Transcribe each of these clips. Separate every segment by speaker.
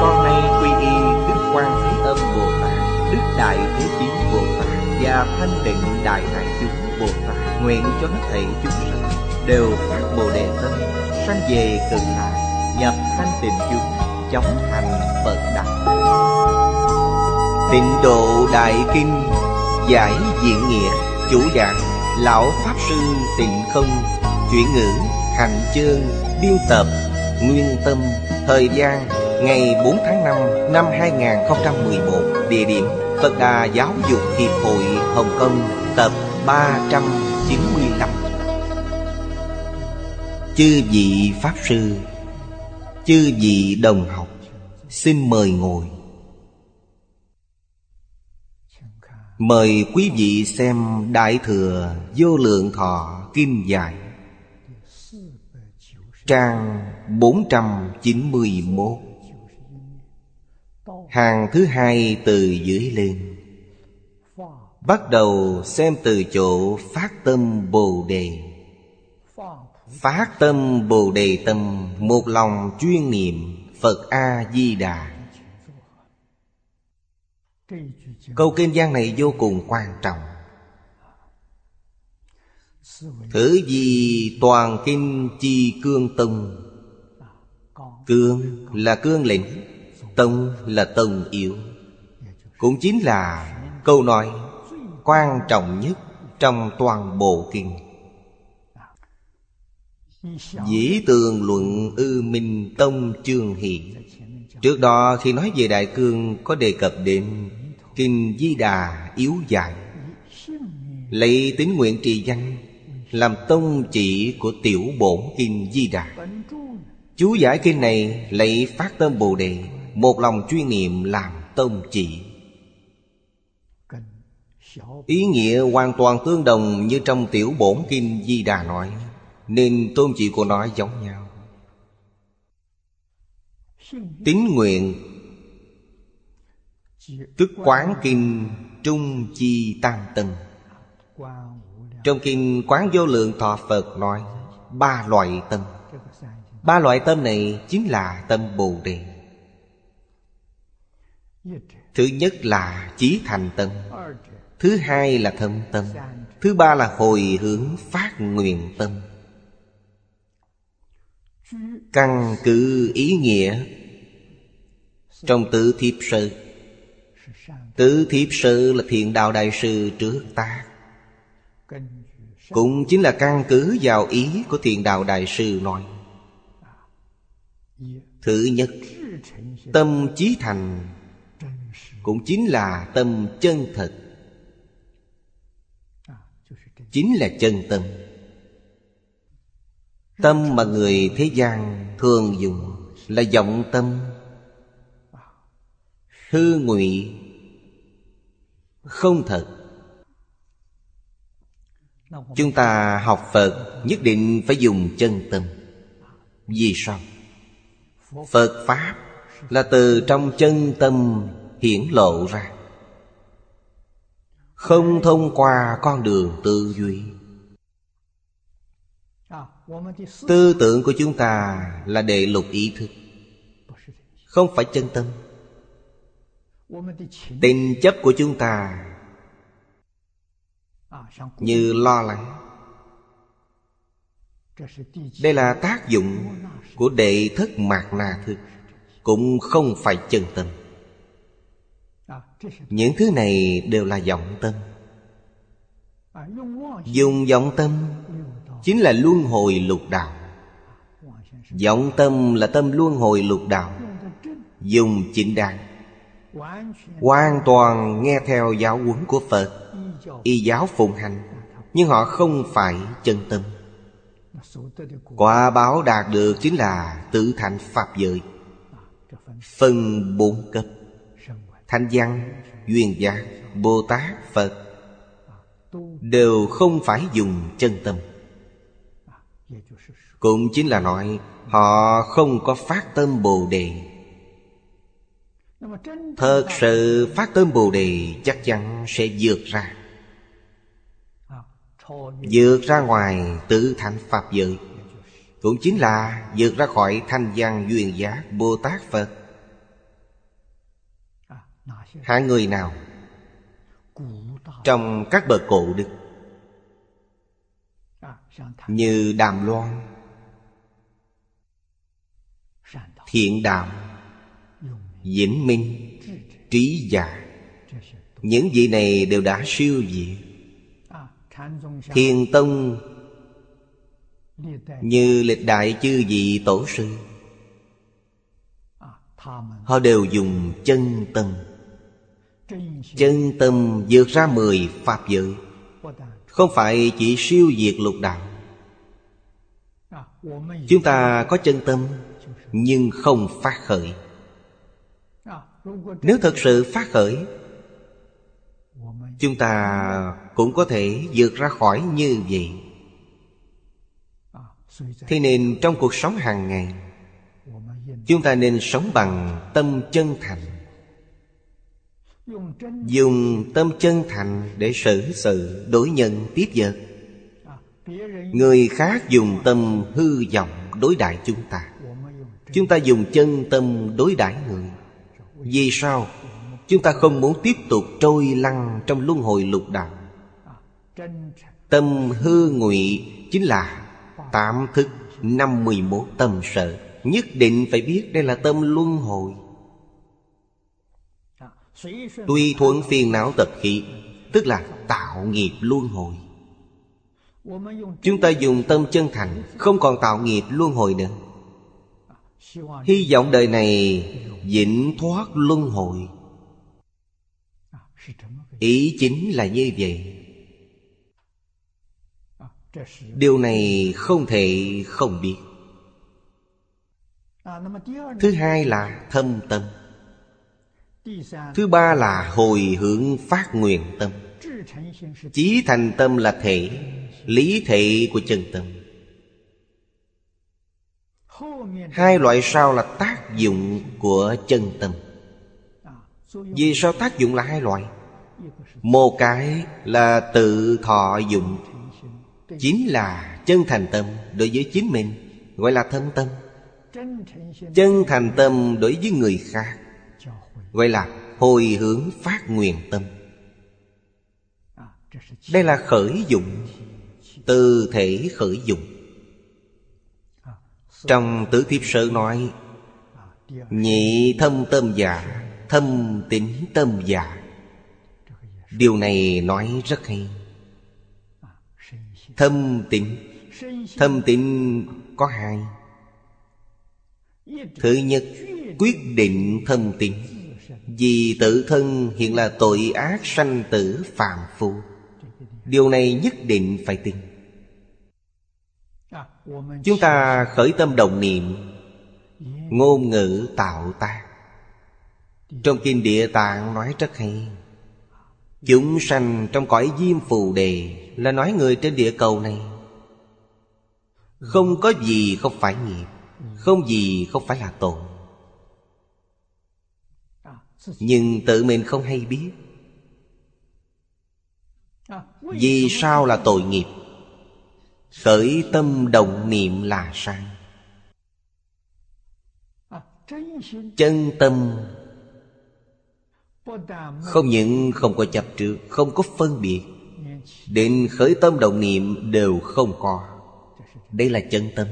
Speaker 1: con nay quy y Đức Quan Thế Âm Bồ Tát, Đức Đại Thế Chí Bồ Tát Và Thanh Tịnh Đại Hải Chúng Bồ Tát Nguyện cho hết thảy chúng sanh Đều phát Bồ Đề Tâm, Sanh về cực lạc Nhập thanh tịnh chúng, Chóng thành Phật đạo Tịnh độ Đại Kinh, Giải Diện Nghĩa, Chủ giảng Lão Pháp Sư Tịnh Không, Chuyển ngữ, Hành Chương, Biên tập, Nguyên Tâm, Thời gian Ngày 4 tháng 5 năm 2011 Địa điểm Phật Đà Giáo dục Hiệp hội Hồng Kông, Tập 395 Chư vị Pháp Sư, Chư vị đồng học, Xin mời ngồi. Mời quý vị xem Đại Thừa Vô Lượng Thọ Kim Giải Trang 491 Hàng thứ hai từ dưới lên. Bắt đầu xem từ chỗ phát tâm Bồ Đề. Phát tâm Bồ Đề tâm, Một lòng chuyên niệm Phật A-di-đà. Câu kinh văn này vô cùng quan trọng. Thử gì toàn kinh chi cương tông? Cương là cương lĩnh. Tông là tông yếu. Cũng chính là câu nói quan trọng nhất trong toàn bộ kinh. Dĩ tường luận ư minh tông chương hỷ. Trước đó khi nói về Đại Cương, Có đề cập đến Kinh Di Đà yếu dài Lấy tính nguyện trì danh Làm tông chỉ của tiểu bổn Kinh Di Đà. Chú giải kinh này lấy phát tâm Bồ Đề một lòng chuyên niệm làm tông chỉ. Ý nghĩa hoàn toàn tương đồng như trong tiểu bổn kinh Di Đà nói, Nên tôn chỉ của nó giống nhau. Tín nguyện, Tức quán kinh trung chi tăng tâm Trong kinh quán vô lượng thọ Phật nói Ba loại tâm Ba loại tâm này chính là tâm Bồ Đề. Thứ nhất là chí thành tâm. Thứ hai là thâm tâm. Thứ ba là hồi hướng phát nguyện tâm. Căn cứ ý nghĩa Trong tứ thiếp sự tứ thiếp sự là thiện đạo đại sư trước ta. Cũng chính là căn cứ vào ý của thiện đạo đại sư nói. Thứ nhất, Tâm chí thành. Cũng chính là tâm chân thật. Chính là chân tâm. Tâm mà người thế gian thường dùng Là vọng tâm. Hư ngụy Không thật. Chúng ta học Phật nhất định phải dùng chân tâm. Vì sao? Phật Pháp là từ trong chân tâm hiển lộ ra. Không thông qua con đường tư duy. Tư tưởng của chúng ta là đệ lục ý thức, Không phải chân tâm. Tình chấp của chúng ta Như lo lắng. Đây là tác dụng của đệ thất mạc na thức, Cũng không phải chân tâm. Những thứ này đều là vọng tâm. Dùng vọng tâm Chính là luân hồi lục đạo. Vọng tâm là tâm luân hồi lục đạo. Dùng chỉnh đàn Hoàn toàn nghe theo giáo huấn của Phật, Y giáo phụng hành, Nhưng họ không phải chân tâm. Quả báo đạt được chính là tự thành Pháp giới. Phân bốn cấp. Thanh văn, duyên giác, Bồ Tát, Phật Đều không phải dùng chân tâm. Cũng chính là nói Họ không có phát tâm Bồ Đề. Thật sự phát tâm Bồ Đề chắc chắn sẽ vượt ra. Vượt ra ngoài tự thành Pháp giới. Cũng chính là vượt ra khỏi thanh văn duyên giác Bồ Tát Phật hạ người nào? Trong các bậc cổ đức. Như Đàm Loan. Thiện Đạo Vĩnh Minh. Trí Giả Những vị này đều đã siêu diệt Thiên Tông. Như lịch đại chư vị tổ sư. Họ đều dùng chân tâm Chân tâm vượt ra mười Pháp dự, Không phải chỉ siêu diệt lục đạo. Chúng ta có chân tâm Nhưng không phát khởi. Nếu thật sự phát khởi Chúng ta cũng có thể vượt ra khỏi như vậy. Thế nên trong cuộc sống hàng ngày Chúng ta nên sống bằng tâm chân thành. Dùng tâm chân thành để xử sự đối nhân tiếp vật Người khác dùng tâm hư vọng đối đại chúng ta. Chúng ta dùng chân tâm đối đãi người. Vì sao? Chúng ta không muốn tiếp tục trôi lăn trong luân hồi lục đạo. Tâm hư ngụy chính là Tạm thức năm mười một tâm sợ Nhất định phải biết đây là tâm luân hồi. Tùy thuận phiền não tập khí, Tức là tạo nghiệp luân hồi. Chúng ta dùng tâm chân thành, Không còn tạo nghiệp luân hồi nữa. Hy vọng đời này Vĩnh thoát luân hồi. Ý chính là như vậy. Điều này không thể không biết. Thứ hai là thâm tâm. Thứ ba là hồi hướng phát nguyện tâm. Chí thành tâm là thể, Lý thể của chân tâm. Hai loại sau là tác dụng của chân tâm. Vì sao tác dụng là hai loại? Một cái là tự thọ dụng, Chính là chân thành tâm đối với chính mình, Gọi là thân tâm. Chân thành tâm đối với người khác. Gọi là hồi hướng phát nguyện tâm. Đây là khởi dụng, Từ thể khởi dụng. Trong tứ thiếp sơ nói, Nhị thâm tâm giả Thâm tính tâm giả Điều này nói rất hay. Thâm tính Thâm tính có hai. Thứ nhất, Quyết định thâm tính vì tự thân hiện là tội ác sanh tử phàm phu. Điều này nhất định phải tin. Chúng ta khởi tâm đồng niệm, Ngôn ngữ tạo tác. Trong kinh địa tạng nói rất hay, Chúng sanh trong cõi diêm phù đề Là nói người trên địa cầu này. Không có gì không phải nghiệp, Không gì không phải là tội. Nhưng tự mình không hay biết. Vì sao là tội nghiệp? Khởi tâm động niệm là sai. Chân tâm Không những không có chập trước, Không có phân biệt, Đến khởi tâm động niệm đều không có. Đây là chân tâm.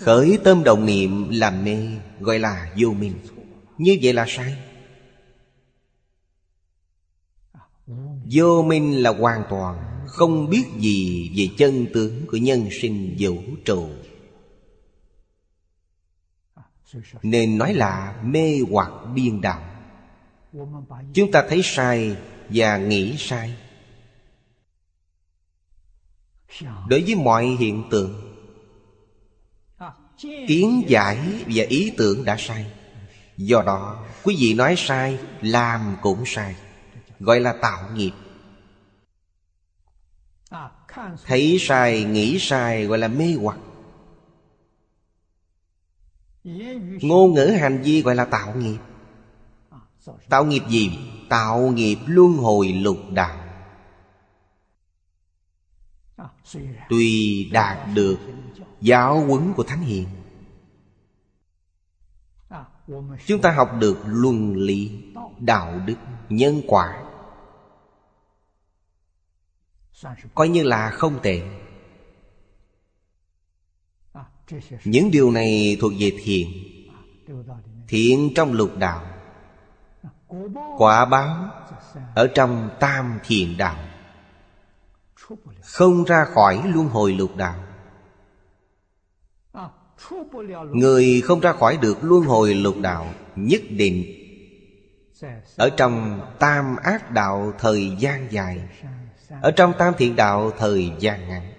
Speaker 1: Khởi tâm động niệm làm mê, Gọi là vô minh. Như vậy là sai. Vô minh là hoàn toàn, Không biết gì về chân tướng của nhân sinh vũ trụ. Nên nói là mê hoặc biên đạo. Chúng ta thấy sai và nghĩ sai. Đối với mọi hiện tượng Kiến giải và ý tưởng đã sai. Do đó quý vị nói sai Làm cũng sai. Gọi là tạo nghiệp. Thấy sai, nghĩ sai gọi là mê hoặc. Ngôn ngữ hành vi gọi là tạo nghiệp. Tạo nghiệp gì? Tạo nghiệp luân hồi lục đạo. Tuy đạt được giáo huấn của Thánh Hiền Chúng ta học được luân lý, đạo đức, nhân quả. Coi như là không tệ. Những điều này thuộc về thiện Thiện trong lục đạo Quả báo Ở trong tam thiền đạo. Không ra khỏi luân hồi lục đạo. Người không ra khỏi được luân hồi lục đạo Nhất định. Ở trong tam ác đạo thời gian dài. Ở trong tam thiện đạo thời gian ngắn.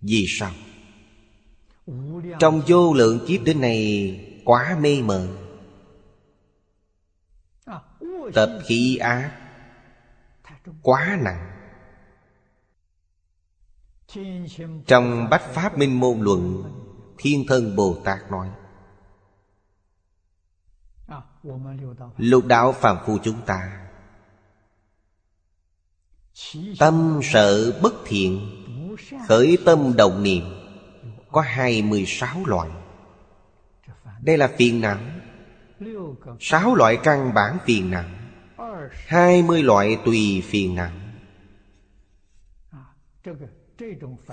Speaker 1: Vì sao? Trong vô lượng kiếp đến này Quá mê mờ. Tập khí ác Quá nặng. Trong Bách Pháp Minh Môn Luận, Thiên Thân Bồ Tát nói, Lục đạo phàm phu chúng ta, Tâm sợ bất thiện, Khởi tâm động niệm, Có hai mươi sáu loại. Đây là phiền não, Sáu loại căn bản phiền não. Hai mươi loại tùy phiền não.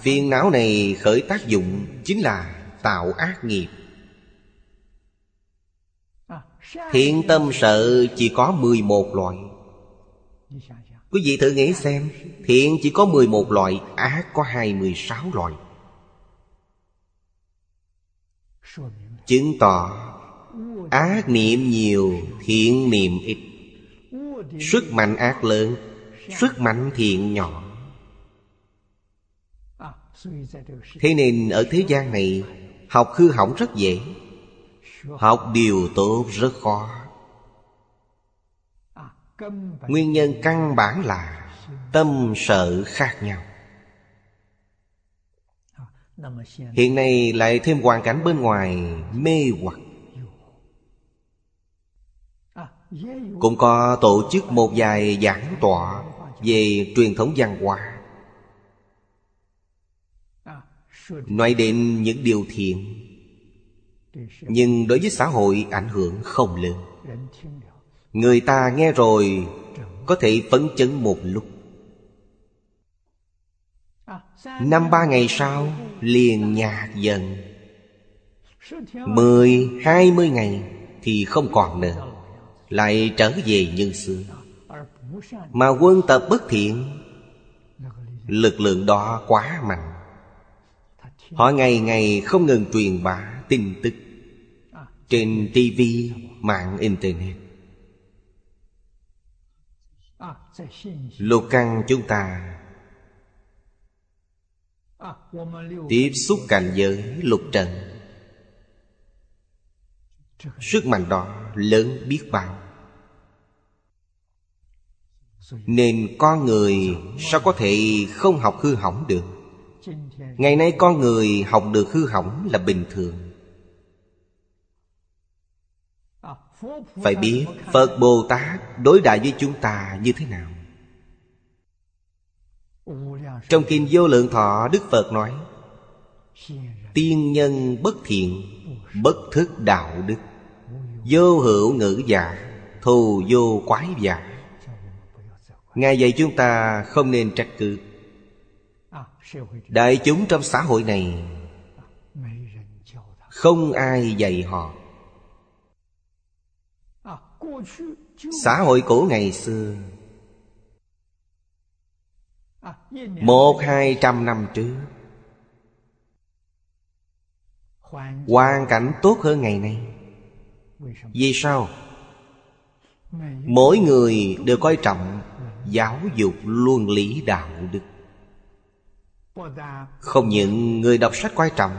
Speaker 1: Phiền não này khởi tác dụng Chính là tạo ác nghiệp. Thiện tâm sợ chỉ có 11 loại. Quý vị thử nghĩ xem Thiện chỉ có 11 loại Ác có 26 loại. Chứng tỏ Ác niệm nhiều Thiện niệm ít Sức mạnh ác lớn, Sức mạnh thiện nhỏ. Thế nên ở thế gian này, Học hư hỏng rất dễ. Học điều tốt rất khó. Nguyên nhân căn bản là Tâm sợ khác nhau. Hiện nay lại thêm hoàn cảnh bên ngoài Mê hoặc. Cũng có tổ chức một vài giảng tọa Về truyền thống văn hóa. Nói đến những điều thiện Nhưng đối với xã hội ảnh hưởng không lớn. Người ta nghe rồi Có thể phấn chấn một lúc. Năm ba ngày sau liền nhạt dần. Mười, hai mươi ngày Thì không còn nữa. Lại trở về như xưa. Mà quân tập bất thiện Lực lượng đó quá mạnh. Họ ngày ngày không ngừng truyền bá tin tức Trên TV, mạng Internet. Lục căn chúng ta Tiếp xúc cảnh giới lục trần. Sức mạnh đó lớn biết bao. Nên con người sao có thể không học hư hỏng được? Ngày nay con người học được hư hỏng là bình thường. Phải biết Phật Bồ Tát đối đại với chúng ta như thế nào? Trong Kinh Vô Lượng Thọ, Đức Phật nói, Tiên nhân bất thiện, Bất thức đạo đức, Vô hữu ngữ giả, Thù vô quái giả. Ngài dạy chúng ta không nên trách cứ. Đại chúng trong xã hội này Không ai dạy họ. Xã hội cổ ngày xưa Một hai trăm năm trước Hoàn cảnh tốt hơn ngày nay. Vì sao? Mỗi người đều coi trọng Giáo dục luân lý đạo đức. Không những người đọc sách quan trọng,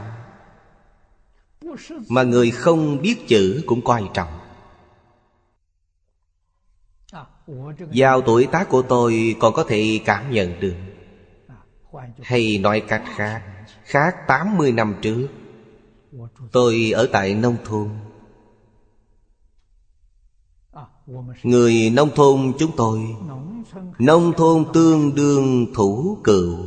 Speaker 1: Mà người không biết chữ cũng quan trọng. Vào tuổi tác của tôi còn có thể cảm nhận được. Hay nói cách khác Khác 80 năm trước, Tôi ở tại nông thôn. Người nông thôn chúng tôi, Nông thôn tương đương thủ cựu.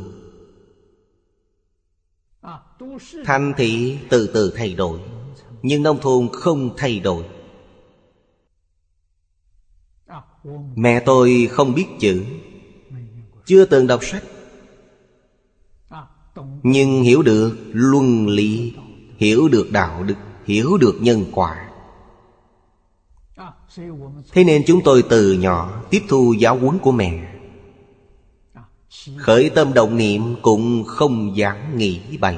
Speaker 1: Thành thị từ từ thay đổi, Nhưng nông thôn không thay đổi. Mẹ tôi không biết chữ, Chưa từng đọc sách, Nhưng hiểu được luân lý, Hiểu được đạo đức, Hiểu được nhân quả. Thế nên chúng tôi từ nhỏ tiếp thu giáo huấn của mẹ. Khởi tâm động niệm cũng không dám nghĩ bậy.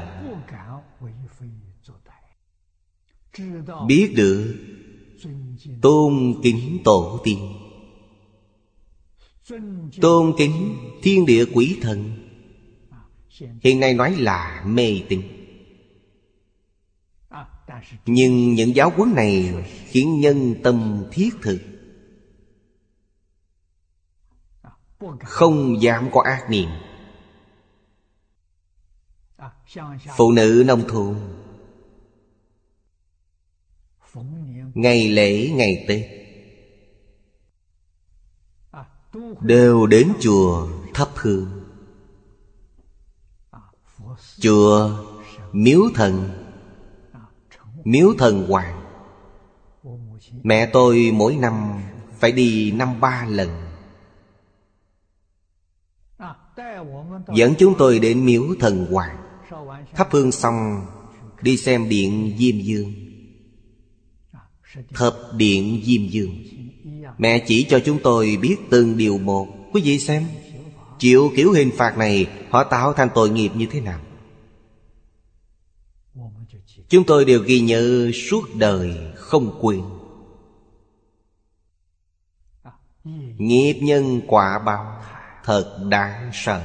Speaker 1: Biết được Tôn kính tổ tiên. Tôn kính thiên địa quỷ thần. Hiện nay nói là mê tín. Nhưng những giáo huấn này Khiến nhân tâm thiết thực. Không dám có ác niệm. Phụ nữ nông thôn. Ngày lễ, ngày Tết. Đều đến chùa thắp hương. Chùa miếu thần. Miếu thần hoàng. Mẹ tôi mỗi năm phải đi năm ba lần. Dẫn chúng tôi đến miếu thần hoàng. Thắp hương xong, Đi xem điện Diêm Dương. Thập điện Diêm Dương. Mẹ chỉ cho chúng tôi biết từng điều một. Quý vị xem Chịu kiểu hình phạt này Họ tạo thành tội nghiệp như thế nào? Chúng tôi đều ghi nhớ suốt đời không quên. Nghiệp nhân quả báo Thật đáng sợ.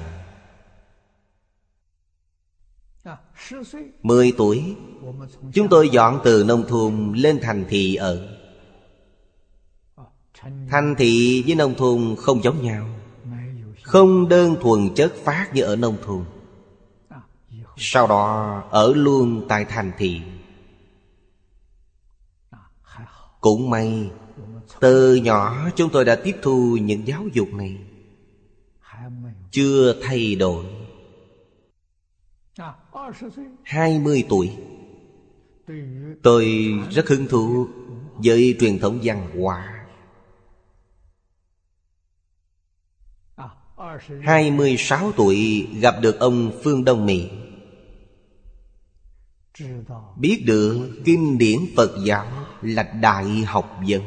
Speaker 1: Mười tuổi, Chúng tôi dọn từ nông thôn lên thành thị ở. Thành thị với nông thôn không giống nhau, Không đơn thuần chất phát như ở nông thôn. Sau đó, ở luôn tại thành thị Cũng may Từ nhỏ chúng tôi đã tiếp thu những giáo dục này. Chưa thay đổi. Hai mươi tuổi. Tôi rất hứng thú với truyền thống văn hóa. 26 tuổi gặp được ông Phương Đông Mỹ Biết được kinh điển Phật giáo là đại học vấn.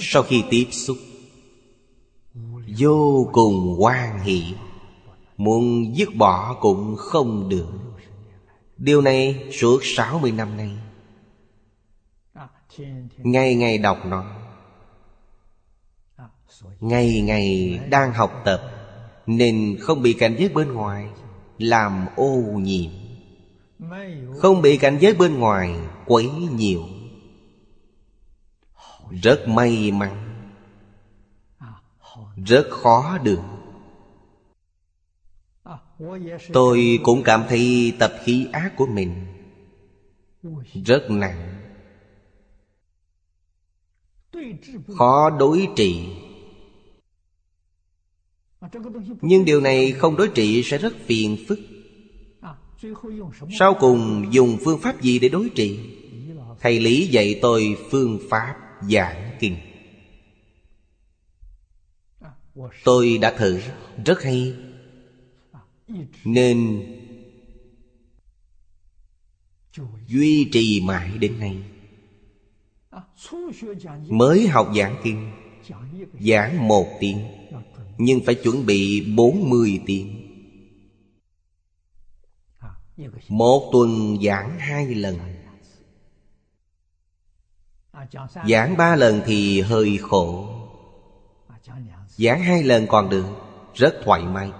Speaker 1: Sau khi tiếp xúc, Vô cùng hoan hỷ, Muốn dứt bỏ cũng không được. Điều này suốt 60 năm nay. Ngày ngày đọc nó, Ngày ngày đang học tập, Nên không bị cảnh giới bên ngoài. Làm ô nhiễm. Không bị cảnh giới bên ngoài quấy nhiều Rất may mắn. Rất khó được. Tôi cũng cảm thấy tập khí ác của mình Rất nặng. Khó đối trị nhưng điều này không đối trị sẽ rất phiền phức. Sau cùng dùng phương pháp gì để đối trị? Thầy Lý dạy tôi phương pháp giảng kinh. Tôi đã thử, Rất hay. Nên Duy trì mãi đến nay. Mới học giảng kinh, Giảng một tiếng nhưng phải chuẩn bị 40 tiếng. Một tuần giảng hai lần. Giảng ba lần thì hơi khổ. Giảng hai lần còn được, Rất thoải mái.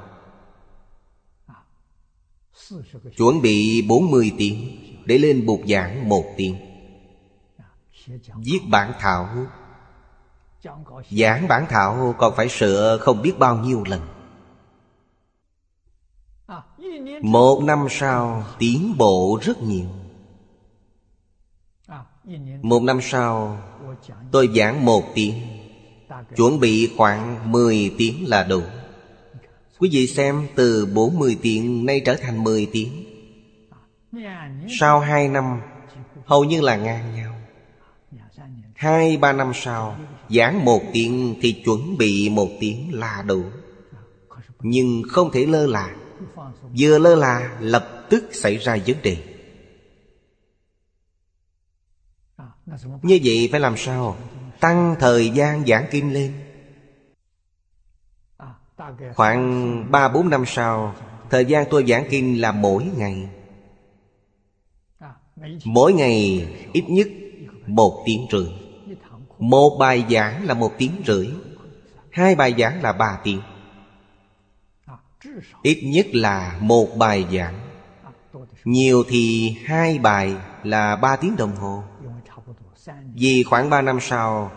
Speaker 1: Chuẩn bị 40 tiếng, Để lên bục giảng một tiếng. Viết bản thảo Giảng bản thảo còn phải sửa không biết bao nhiêu lần. Một năm sau, tiến bộ rất nhiều. Một năm sau, tôi giảng một tiếng. Chuẩn bị khoảng 10 tiếng là đủ. Quý vị xem, từ 40 tiếng nay trở thành 10 tiếng. Sau 2 năm, hầu như là ngang nhau. Hai, ba năm sau Giảng một tiếng thì chuẩn bị một tiếng là đủ. Nhưng không thể lơ là. Vừa lơ là, lập tức xảy ra vấn đề. Như vậy phải làm sao? Tăng thời gian giảng kinh lên. Khoảng ba bốn năm sau, Thời gian tôi giảng kinh là mỗi ngày. Mỗi ngày, ít nhất một tiếng rưỡi. Một bài giảng là một tiếng rưỡi, Hai bài giảng là ba tiếng. Ít nhất là một bài giảng. Nhiều thì hai bài là ba tiếng đồng hồ. Vì khoảng ba năm sau,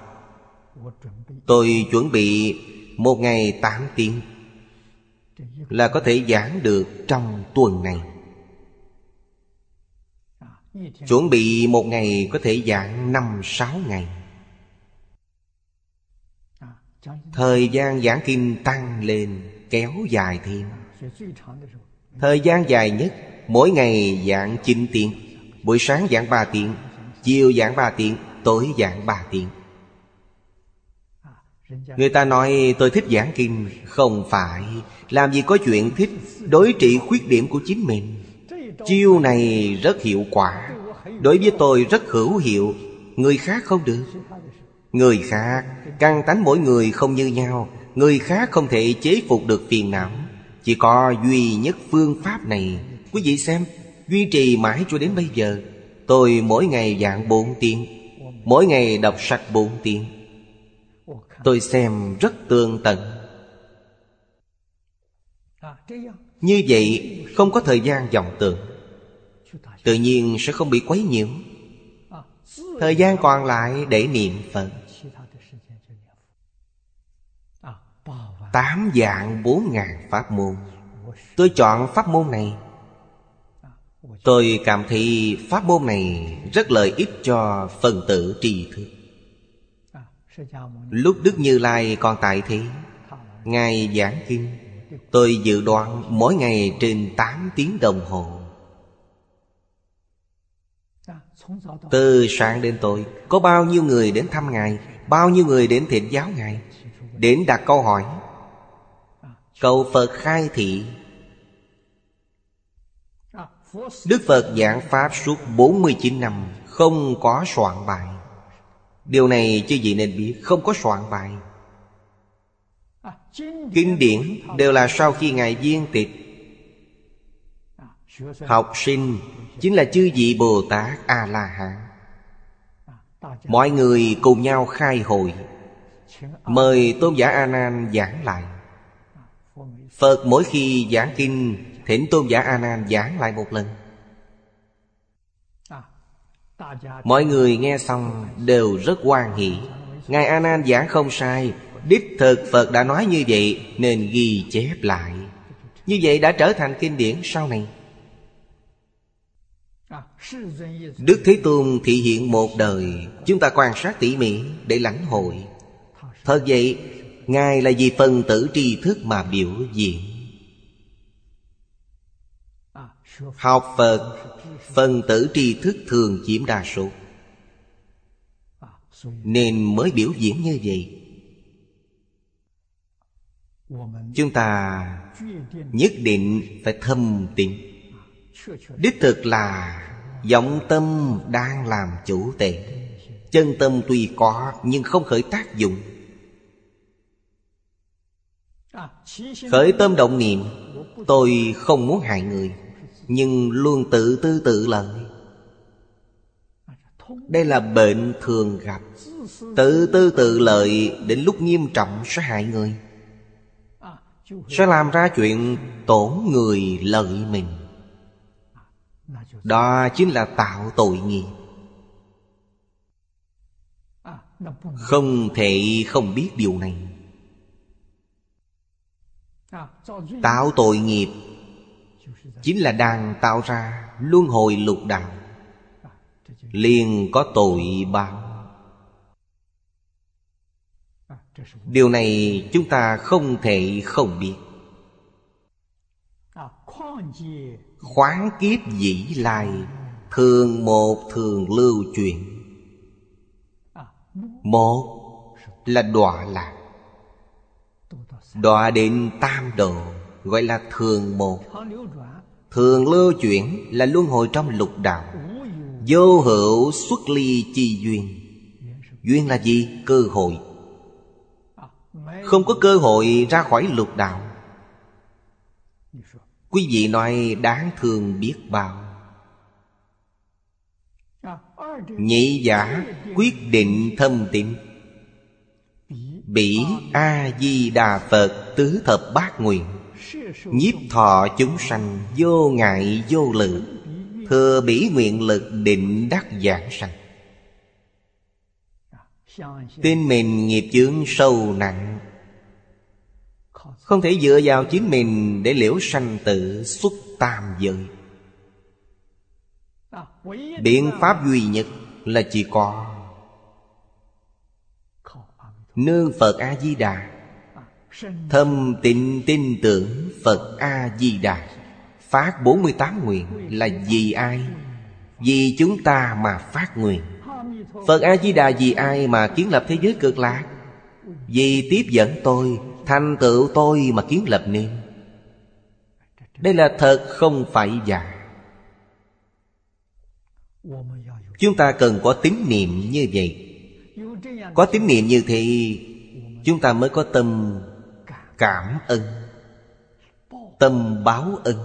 Speaker 1: Tôi chuẩn bị một ngày tám tiếng Là có thể giảng được trong tuần này. Chuẩn bị một ngày có thể giảng năm sáu ngày. Thời gian giảng kinh tăng lên, kéo dài thêm. Thời gian dài nhất, Mỗi ngày giảng 9 tiếng. Buổi sáng giảng 3 tiếng, Chiều giảng 3 tiếng, Tối giảng 3 tiếng. Người ta nói, tôi thích giảng kinh Không phải. Làm gì có chuyện thích Đối trị khuyết điểm của chính mình. Chiêu này rất hiệu quả. Đối với tôi rất hữu hiệu. Người khác không được. Người khác, Căn tánh mỗi người không như nhau. Người khác không thể chế phục được phiền não. Chỉ có duy nhất phương pháp này. Quý vị xem, Duy trì mãi cho đến bây giờ. Tôi mỗi ngày dạng bốn tiếng. Mỗi ngày đọc sách bốn tiếng. Tôi xem rất tương tận. Như vậy, không có thời gian vọng tưởng. Tự nhiên sẽ không bị quấy nhiễu. Thời gian còn lại để niệm Phật. Tám dạng bốn ngàn pháp môn. Tôi chọn pháp môn này. Tôi cảm thấy pháp môn này rất lợi ích cho phần tử trì thức. Lúc Đức Như Lai còn tại thế, Ngài giảng kinh, Tôi dự đoán mỗi ngày trên 8 tiếng đồng hồ Từ sáng đến tối, Có bao nhiêu người đến thăm Ngài, Bao nhiêu người đến thiện giáo Ngài? Đến đặt câu hỏi. Cầu Phật khai thị. Đức Phật giảng Pháp suốt 49 năm, Không có soạn bài. Điều này chứ gì nên biết, Không có soạn bài. Kinh điển đều là sau khi Ngài viên tịch. Học sinh Chính là chư vị Bồ Tát A-la-hán. Mọi người cùng nhau khai hội, Mời Tôn giả A Nan giảng lại. Phật mỗi khi giảng kinh, Thỉnh Tôn giả A Nan giảng lại một lần. Mọi người nghe xong đều rất hoan hỷ. Ngài A Nan giảng không sai, Đích thực Phật đã nói như vậy Nên ghi chép lại. Như vậy đã trở thành kinh điển sau này. Đức Thế Tôn thị hiện một đời, Chúng ta quan sát tỉ mỉ để lãnh hội. Thật vậy, Ngài là vì phần tử tri thức mà biểu diễn. Học Phật, Phần tử tri thức thường chiếm đa số. Nên mới biểu diễn như vậy. Chúng ta nhất định phải thâm tịnh Đích thực là vọng tâm đang làm chủ tệ. Chân tâm tuy có nhưng không khởi tác dụng. Khởi tâm động niệm, Tôi không muốn hại người, Nhưng luôn tự tư tự lợi. Đây là bệnh thường gặp. Tự tư tự lợi Đến lúc nghiêm trọng sẽ hại người. Sẽ làm ra chuyện tổn người lợi mình. Đó chính là tạo tội nghiệp. Không thể không biết điều này. Tạo tội nghiệp Chính là đang tạo ra luân hồi lục đạo, liền có tội báo. Điều này chúng ta không thể không biết khoáng kiếp dĩ lai, thường một thường lưu chuyển một là đọa lạc, đọa đến tam độ, gọi là thường một. Thường lưu chuyển là luân hồi trong lục đạo, Vô hữu xuất ly chi duyên. Duyên là gì? Cơ hội. Không có cơ hội ra khỏi lục đạo. Quý vị nói đáng thương biết bao. Nhị giả quyết định thâm tín. Bỉ A-di-đà Phật tứ thập bát nguyện. Nhiếp thọ chúng sanh vô ngại vô lự. Thừa bỉ nguyện lực định đắc giảng sanh. Tin mình nghiệp chướng sâu nặng. Không thể dựa vào chính mình Để liễu sanh tự xuất tam giới. Biện pháp duy nhất là chỉ có Nương Phật A-di-đà, Thâm tịnh tin tưởng Phật A-di-đà, Phát 48 nguyện là vì ai? Vì chúng ta mà phát nguyện. Phật A-di-đà vì ai mà kiến lập thế giới cực lạc? Vì tiếp dẫn tôi Thành tựu tôi mà kiến lập nên Đây là thật không phải giả. Chúng ta cần có tín niệm như vậy. Có tín niệm như thế Chúng ta mới có tâm cảm ơn, Tâm báo ơn.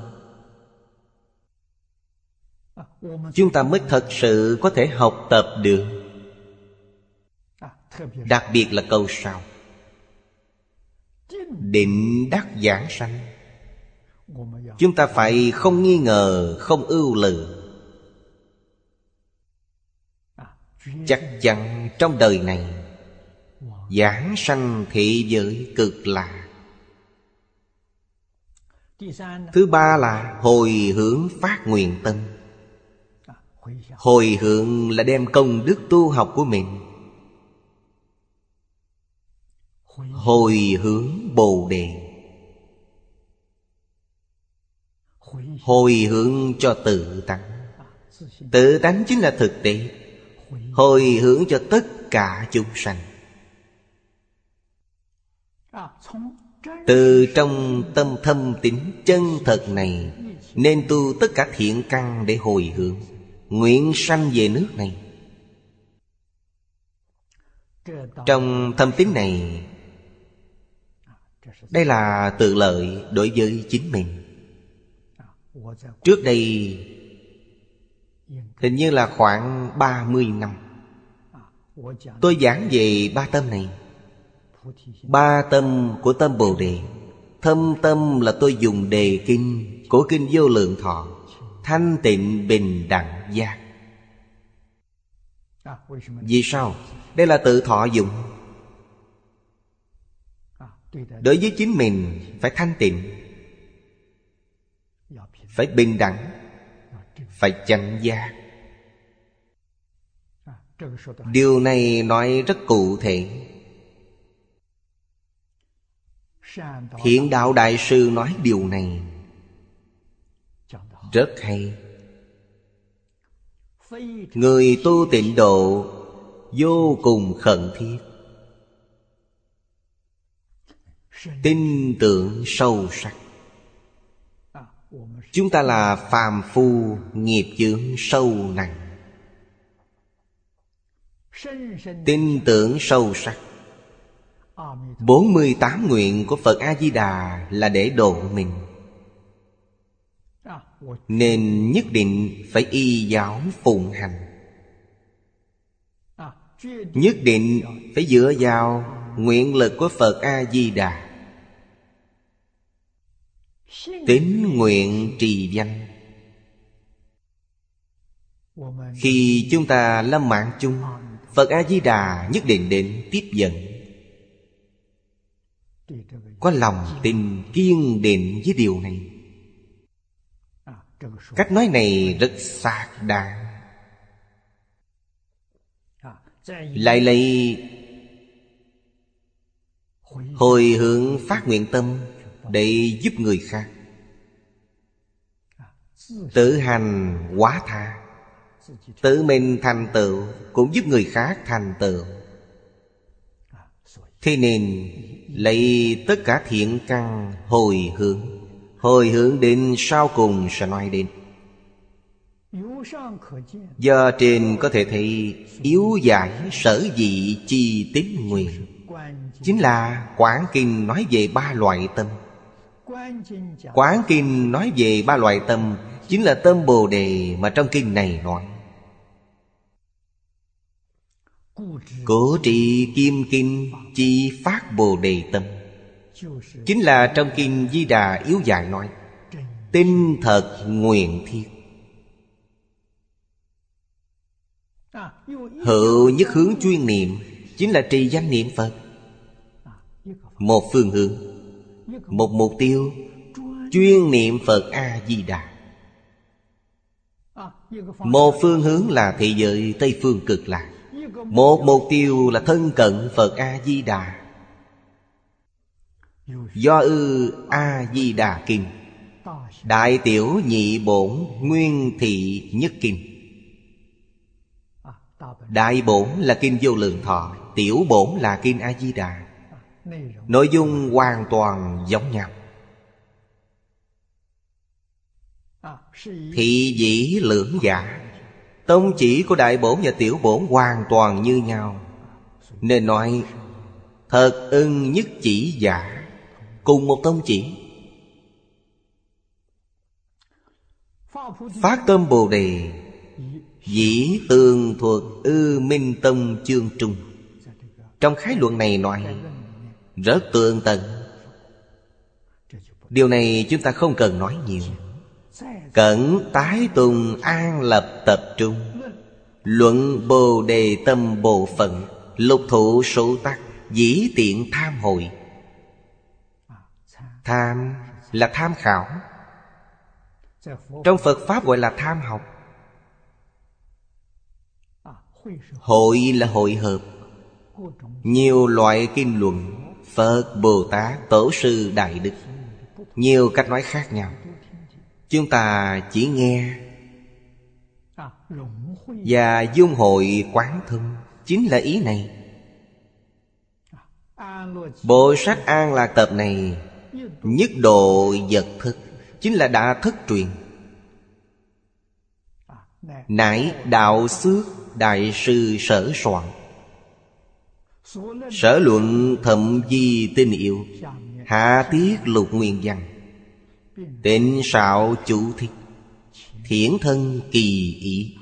Speaker 1: Chúng ta mới thật sự có thể học tập được. Đặc biệt là câu sau định đắc giảng sanh. Chúng ta phải không nghi ngờ, không ưu lự. Chắc chắn trong đời này, giảng sanh thị giới cực lạ. Thứ ba là hồi hướng phát nguyện tâm. Hồi hướng là đem công đức tu học của mình. Hồi hướng Bồ Đề. Hồi hướng cho tự tánh. Tự tánh chính là thực tế. Hồi hướng cho tất cả chúng sanh. Từ trong tâm thâm tính chân thật này, Nên tu tất cả thiện căn để hồi hướng, Nguyện sanh về nước này. Trong thâm tính này đây là tự lợi đối với chính mình. Trước đây, Hình như là khoảng 30 năm, Tôi giảng về ba tâm này. Ba tâm của tâm Bồ Đề. Thâm tâm là tôi dùng đề kinh Của kinh vô lượng thọ, Thanh tịnh bình đẳng giác. Vì sao? Đây là tự thọ dụng Đối với chính mình, phải thanh tịnh, Phải bình đẳng, Phải chánh giác. Điều này nói rất cụ thể. Thiện đạo đại sư nói điều này. Rất hay. Người tu tịnh độ vô cùng khẩn thiết. Tin tưởng sâu sắc. Chúng ta là phàm phu nghiệp chướng sâu nặng. Tin tưởng sâu sắc. 48 nguyện của Phật A-di-đà là để độ mình. Nên nhất định phải y giáo phụng hành. Nhất định phải dựa vào nguyện lực của phật a di đà Tín nguyện trì danh. Khi chúng ta lâm mạng chung, Phật A-di-đà nhất định đến tiếp dẫn. Có lòng tin kiên định với điều này. Cách nói này rất sạc đáng. Lại lấy Hồi hướng phát nguyện tâm để giúp người khác. Tự hành quá tha. Tự mình thành tựu Cũng giúp người khác thành tựu. Thế nên Lấy tất cả thiện căn hồi hướng. Hồi hướng đến sau cùng sẽ nói đến. Do trên có thể thấy Yếu giải sở dị chi tín nguyện. Chính là Quán Kinh nói về ba loại tâm. Quán Kinh nói về ba loại tâm, Chính là tâm Bồ Đề mà trong kinh này nói. Cổ trị kim kinh chi phát Bồ Đề tâm. Chính là trong kinh Di Đà Yếu Dài nói, Tinh thật nguyện thiết. Hữu nhất hướng chuyên niệm, Chính là trì danh niệm Phật. Một phương hướng. Một mục tiêu Chuyên niệm Phật A-di-đà. Một phương hướng là thị giới Tây Phương cực lạc. Một mục tiêu là thân cận Phật A-di-đà. Do ư A-di-đà kinh. Đại tiểu nhị bổn Nguyên thị nhất kinh. Đại bổn là kinh vô lượng thọ, Tiểu bổn là kinh A-di-đà. Nội dung hoàn toàn giống nhau. Thị dĩ lưỡng giả. Tông chỉ của đại bổn và tiểu bổn hoàn toàn như nhau. Nên nói, Thật ưng nhất chỉ giả, Cùng một tông chỉ. Phát tâm Bồ Đề, Dĩ tường thuộc ư minh tâm chương trung. Trong khái luận này nói rất tường tận Điều này chúng ta không cần nói nhiều. Cẩn tái tùng an lập tập trung. Luận bồ đề tâm bộ phận. Lục thủ số tắc. Dĩ tiện tham hội Tham là tham khảo. Trong Phật Pháp gọi là tham học. Hội là hội hợp. Nhiều loại kinh luận. Phật, Bồ Tát, Tổ sư, Đại Đức. Nhiều cách nói khác nhau. Chúng ta chỉ nghe Và dung hội quán thân. Chính là ý này. Bộ sách An Lạc Tập này Nhất độ vật thức Chính là đã thất truyền. Nãy đạo xước Đại sư sở soạn. Sở luận thậm di tinh yêu Hạ tiết lục nguyên văn. Tịnh sạo chủ thích Thiển thân kỳ ý.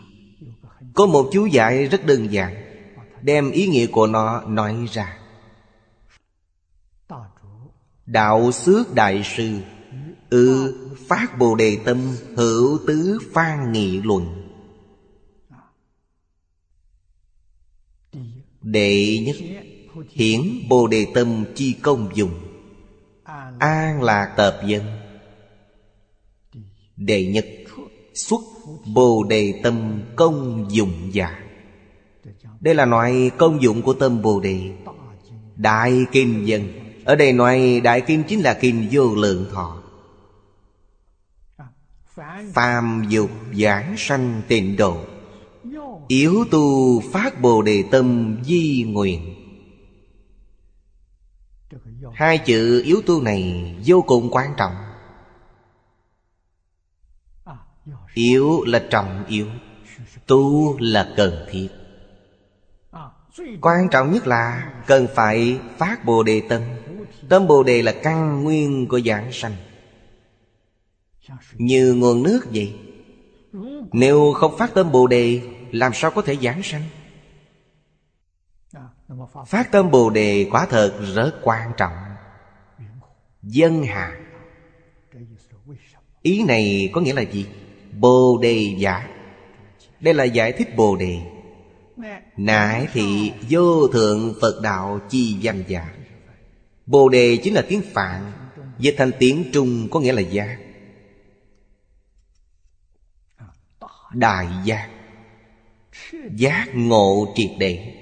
Speaker 1: Có một chú giải rất đơn giản Đem ý nghĩa của nó nói ra. Đạo xước đại sư Ư ừ, phát bồ đề tâm Hữu tứ phan nghị luận. Đệ nhất Hiển bồ đề tâm chi công dùng. An lạc tập dân. Đệ nhất Xuất bồ đề tâm công dụng giả Đây là loại công dụng của tâm bồ đề. Đại kinh dân. Ở đây nói đại kinh chính là kinh vô lượng thọ. Phàm dục giảng sanh tịnh độ. Yếu tu phát bồ đề tâm di nguyện. Hai chữ yếu tu này vô cùng quan trọng. Yếu là trọng yếu, Tu là cần thiết. Quan trọng nhất là Cần phải phát Bồ Đề Tâm. Tâm Bồ Đề là căn nguyên của giảng sanh. Như nguồn nước vậy, Nếu không phát tâm Bồ Đề, Làm sao có thể giảng sanh? Phát tâm Bồ Đề quả thật rất quan trọng. Dân hà. Ý này có nghĩa là gì? Bồ đề giả. Đây là giải thích bồ đề. Nại thị vô thượng Phật đạo chi danh giả. Bồ đề chính là tiếng Phạn, Dịch thành tiếng Trung có nghĩa là giác Đại giác Giác ngộ triệt để.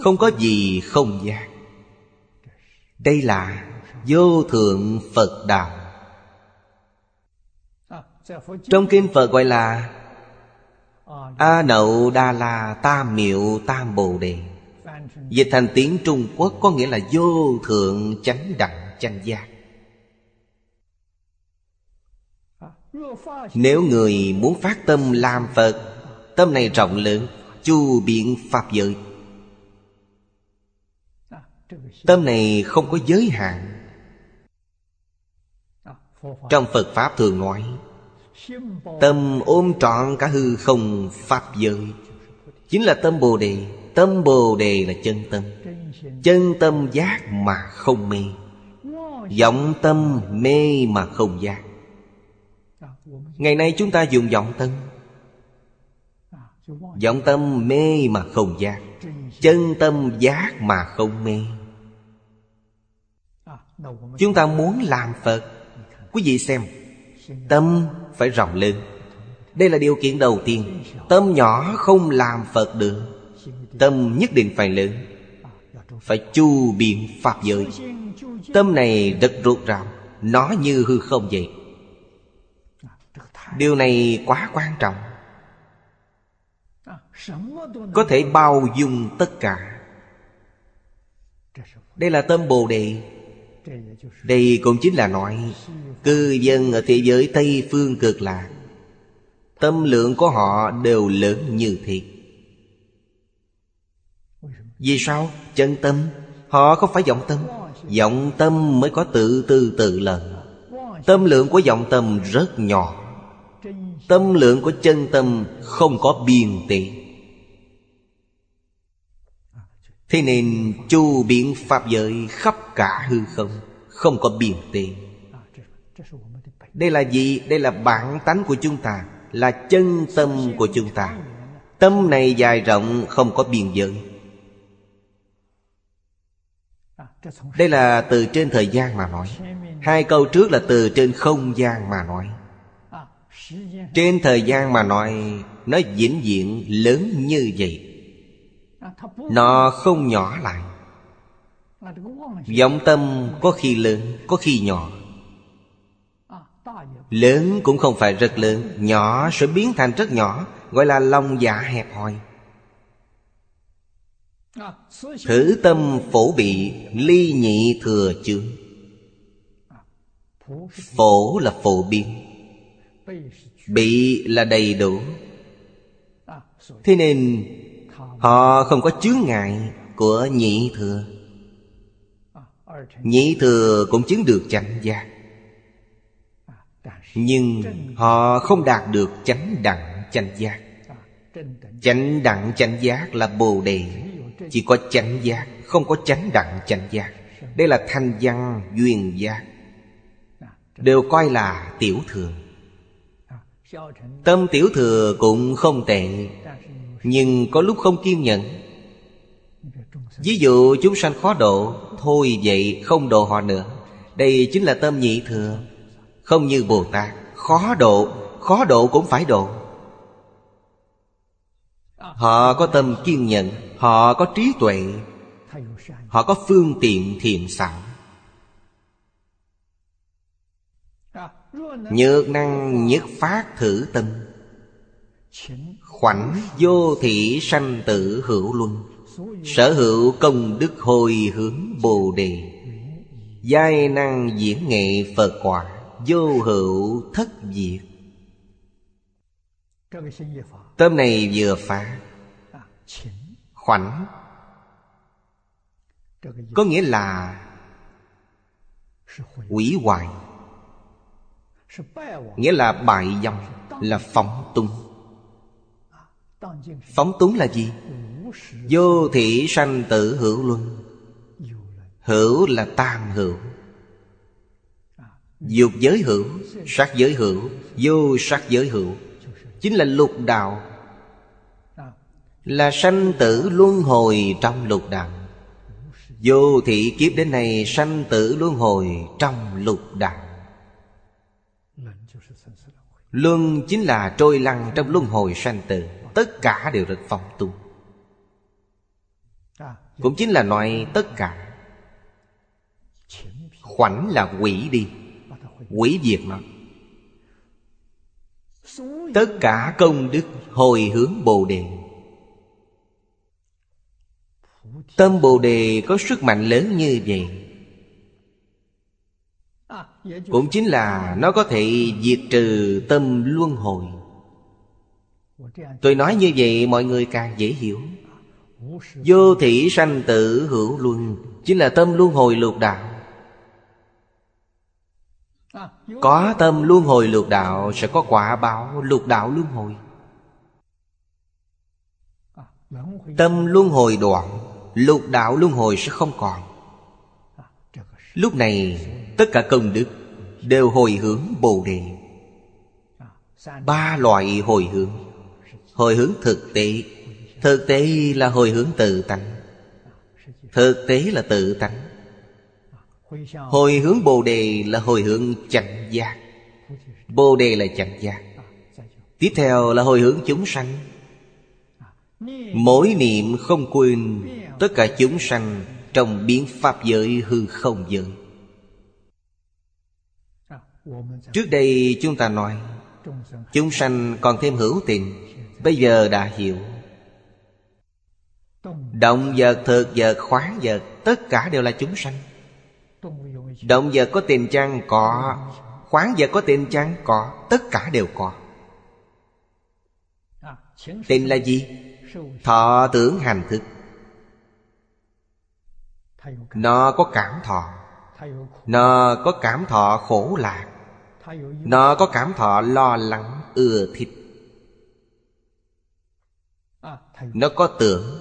Speaker 1: Không có gì không giác đây là vô thượng Phật đạo. Trong kinh Phật gọi là A Nậu Đa La Tam Miệu Tam Bồ Đề. Dịch thành tiếng Trung Quốc có nghĩa là vô thượng chánh đẳng chánh giác. Nếu người muốn phát tâm làm Phật, Tâm này rộng lớn, Chu biện Pháp giới. Tâm này không có giới hạn. Trong Phật Pháp thường nói Tâm ôm trọn cả hư không Pháp giới. Chính là tâm Bồ Đề. Tâm Bồ Đề là chân tâm. Chân tâm giác mà không mê. Vọng tâm mê mà không giác. Ngày nay chúng ta dùng vọng tâm. Vọng tâm mê mà không giác. Chân tâm giác mà không mê. Chúng ta muốn làm Phật. Quý vị xem, Tâm phải rộng lớn Đây là điều kiện đầu tiên. Tâm nhỏ không làm Phật được. Tâm nhất định phải lớn. Phải chu biện Pháp giới. Tâm này rất ruột rào Nó như hư không vậy. Điều này quá quan trọng. Có thể bao dung tất cả. Đây là tâm Bồ Đề. Đây cũng chính là nói, Cư dân ở thế giới Tây Phương cực lạc, Tâm lượng của họ đều lớn như thế Vì sao? Chân tâm. Họ không phải vọng tâm. Vọng tâm mới có tự tư tự lần Tâm lượng của vọng tâm rất nhỏ. Tâm lượng của chân tâm không có biên tệ Thế nên chu biện Pháp giới khắp cả hư không Không có biên tệ Đây là gì? Đây là bản tánh của chúng ta, Là chân tâm của chúng ta. Tâm này dài rộng, không có biên giới. Đây là từ trên thời gian mà nói. Hai câu trước là từ trên không gian mà nói. Trên thời gian mà nói, Nó vĩnh viễn lớn như vậy. Nó không nhỏ lại. Vọng tâm có khi lớn, Có khi nhỏ. Lớn cũng không phải rất lớn, Nhỏ sẽ biến thành rất nhỏ, Gọi là lòng dạ hẹp hòi. Thử tâm phổ bị ly nhị thừa chướng. Phổ là phổ biến. Bị là đầy đủ. Thế nên Họ không có chướng ngại của nhị thừa. Nhị thừa cũng chứng được chánh giác. Nhưng họ không đạt được chánh đẳng chánh giác. Chánh đẳng chánh giác là bồ đề. Chỉ có chánh giác, Không có chánh đẳng chánh giác. Đây là thanh văn duyên giác. Đều coi là tiểu thường. Tâm tiểu thừa cũng không tệ, Nhưng có lúc không kiên nhẫn. Ví dụ chúng sanh khó độ, Thôi vậy không độ họ nữa. Đây chính là tâm nhị thừa. Không như Bồ Tát, Khó độ Khó độ cũng phải độ. Họ có tâm kiên nhẫn, Họ có trí tuệ, Họ có phương tiện thiện sẵn Nhược năng nhất phát thử tâm. Khoảnh vô thị sanh tử hữu luân. Sở hữu công đức hồi hướng bồ đề. Giai năng diễn nghệ Phật quả, Vô hữu thất diệt. Tâm này vừa phá. Khoảnh. Có nghĩa là Quỷ hoại Nghĩa là bại dòng, Là phóng túng. Phóng túng là gì? Vô thị sanh tử hữu luân. Hữu là tam hữu. Dục giới hữu Sắc giới hữu, Vô sắc giới hữu. Chính là lục đạo. Là sanh tử luân hồi trong lục đạo. Vô thị kiếp đến nay sanh tử luân hồi trong lục đạo. Luân chính là trôi lăn trong luân hồi sanh tử. Tất cả đều rất phong tu. Cũng chính là nói tất cả. Khoảnh là quỷ đi. Quỷ diệt nó. Tất cả công đức hồi hướng Bồ Đề. Tâm Bồ Đề có sức mạnh lớn như vậy cũng chính là nó có thể diệt trừ tâm luân hồi. Tôi nói như vậy, mọi người càng dễ hiểu. Vô thị sanh tử hữu luân, Chính là tâm luân hồi lục đạo. Có tâm luân hồi lục đạo, Sẽ có quả báo lục đạo luân hồi. Tâm luân hồi đoạn, Lục đạo luân hồi sẽ không còn. Lúc này tất cả công đức Đều hồi hướng Bồ Đề. Ba loại hồi hướng. Hồi hướng thực tế. Thực tế là hồi hướng tự tánh. Thực tế là tự tánh. Hồi hướng Bồ Đề là hồi hướng chánh giác. Bồ Đề là chánh giác. Tiếp theo là hồi hướng chúng sanh. Mỗi niệm không quên, Tất cả chúng sanh Trong biến pháp giới hư không giới. Trước đây chúng ta nói Chúng sanh còn thêm hữu tình Bây giờ đã hiểu Động vật, thực vật, khoáng vật Tất cả đều là chúng sanh Động vật có tình chăng? Có Khoáng vật có tình chăng? Có Tất cả đều có Tình là gì? Thọ tưởng hành thức Nó có cảm thọ nó có cảm thọ khổ lạc. Nó có cảm thọ lo lắng, ưa thích. Nó có tưởng.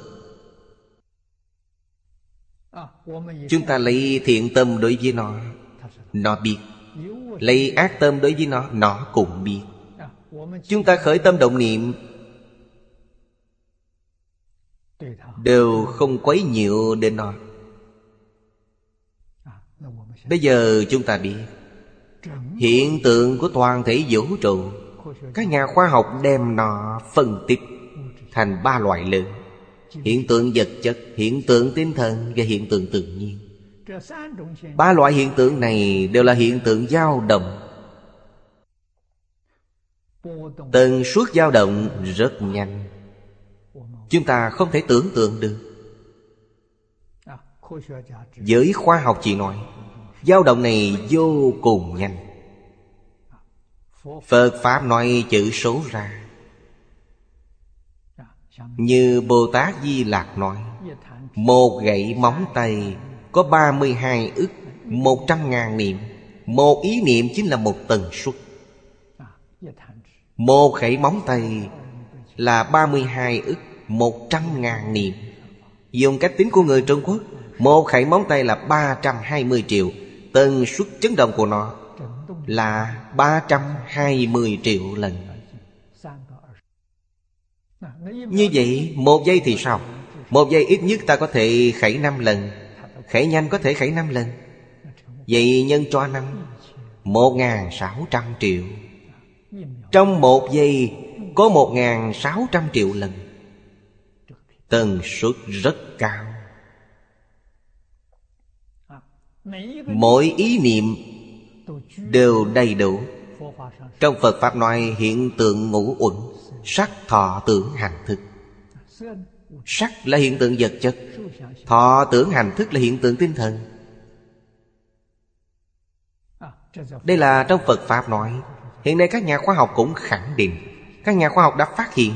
Speaker 1: Chúng ta lấy thiện tâm đối với nó Nó biết. Lấy ác tâm đối với nó Nó cũng biết. Chúng ta khởi tâm động niệm, Đều không quấy nhiều đến nó. Bây giờ chúng ta biết Hiện tượng của toàn thể vũ trụ Các nhà khoa học đem nó phân tích Thành ba loại lớn. Hiện tượng vật chất, hiện tượng tinh thần và hiện tượng tự nhiên. Ba loại hiện tượng này đều là hiện tượng dao động. Tần suất dao động rất nhanh. Chúng ta không thể tưởng tượng được. Giới khoa học chỉ nói dao động này vô cùng nhanh. Phật Pháp nói chữ số ra. Như Bồ Tát Di Lạc nói, Một gậy móng tay Có 32 ức, Một trăm ngàn niệm. Một ý niệm chính là một tần suất. Một gậy móng tay Là 32 ức, Một trăm ngàn niệm. Dùng cách tính của người Trung Quốc, Một khẩy móng tay là 320 triệu. Tần suất chấn động của nó Là 320 triệu lần. Như vậy, một giây thì sao? Một giây ít nhất ta có thể khẩy 5 lần. Khẩy nhanh có thể khẩy 5 lần. Vậy nhân cho năm, Một ngàn sáu trăm triệu. Trong một giây, Có một ngàn sáu trăm triệu lần. Tần suất rất cao. Mỗi ý niệm Đều đầy đủ. Trong Phật Pháp nói hiện tượng ngũ uẩn Sắc thọ tưởng hành thức. Sắc là hiện tượng vật chất. Thọ tưởng hành thức là hiện tượng tinh thần. Đây là trong Phật Pháp nói. Hiện nay các nhà khoa học cũng khẳng định. Các nhà khoa học đã phát hiện.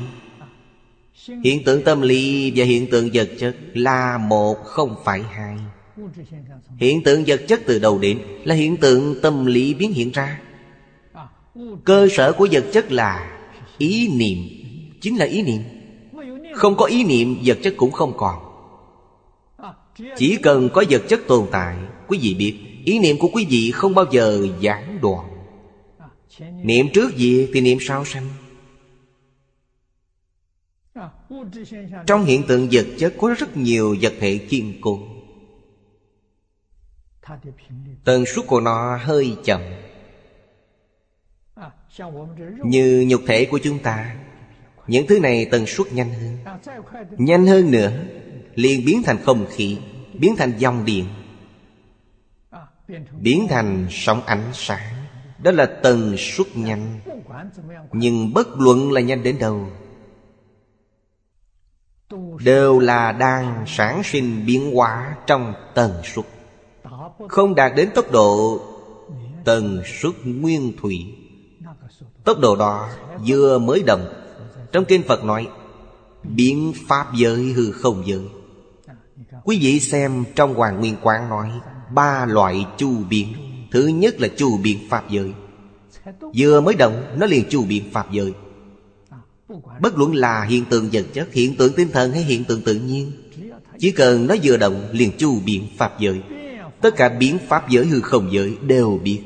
Speaker 1: Hiện tượng tâm lý và hiện tượng vật chất là một không phải hai Hiện tượng vật chất từ đầu đến là hiện tượng tâm lý biến hiện ra. Cơ sở của vật chất là ý niệm Chính là ý niệm. Không có ý niệm vật chất cũng không còn. Chỉ cần có vật chất tồn tại Quý vị biết Ý niệm của quý vị không bao giờ gián đoạn. Niệm trước gì thì niệm sau sanh Trong hiện tượng vật chất có rất nhiều vật thể kiên cố Tần suất của nó hơi chậm. Như nhục thể của chúng ta, Những thứ này tần suất nhanh hơn. Nhanh hơn nữa, liền biến thành không khí, Biến thành dòng điện, Biến thành sóng ánh sáng. Đó là tần suất nhanh. Nhưng bất luận là nhanh đến đâu, Đều là đang sản sinh biến hóa trong tần suất. Không đạt đến tốc độ tần suất nguyên thủy. Tốc độ đó vừa mới động Trong kinh Phật nói, Biến pháp giới hư không giới. Quý vị xem trong Hoàng Nguyên Quán nói Ba loại chu biến. Thứ nhất là chu biến pháp giới. Vừa mới động Nó liền chu biến pháp giới. Bất luận là hiện tượng vật chất, Hiện tượng tinh thần hay hiện tượng tự nhiên, Chỉ cần nó vừa động liền chu biến pháp giới. Tất cả biến pháp giới hư không giới đều biết.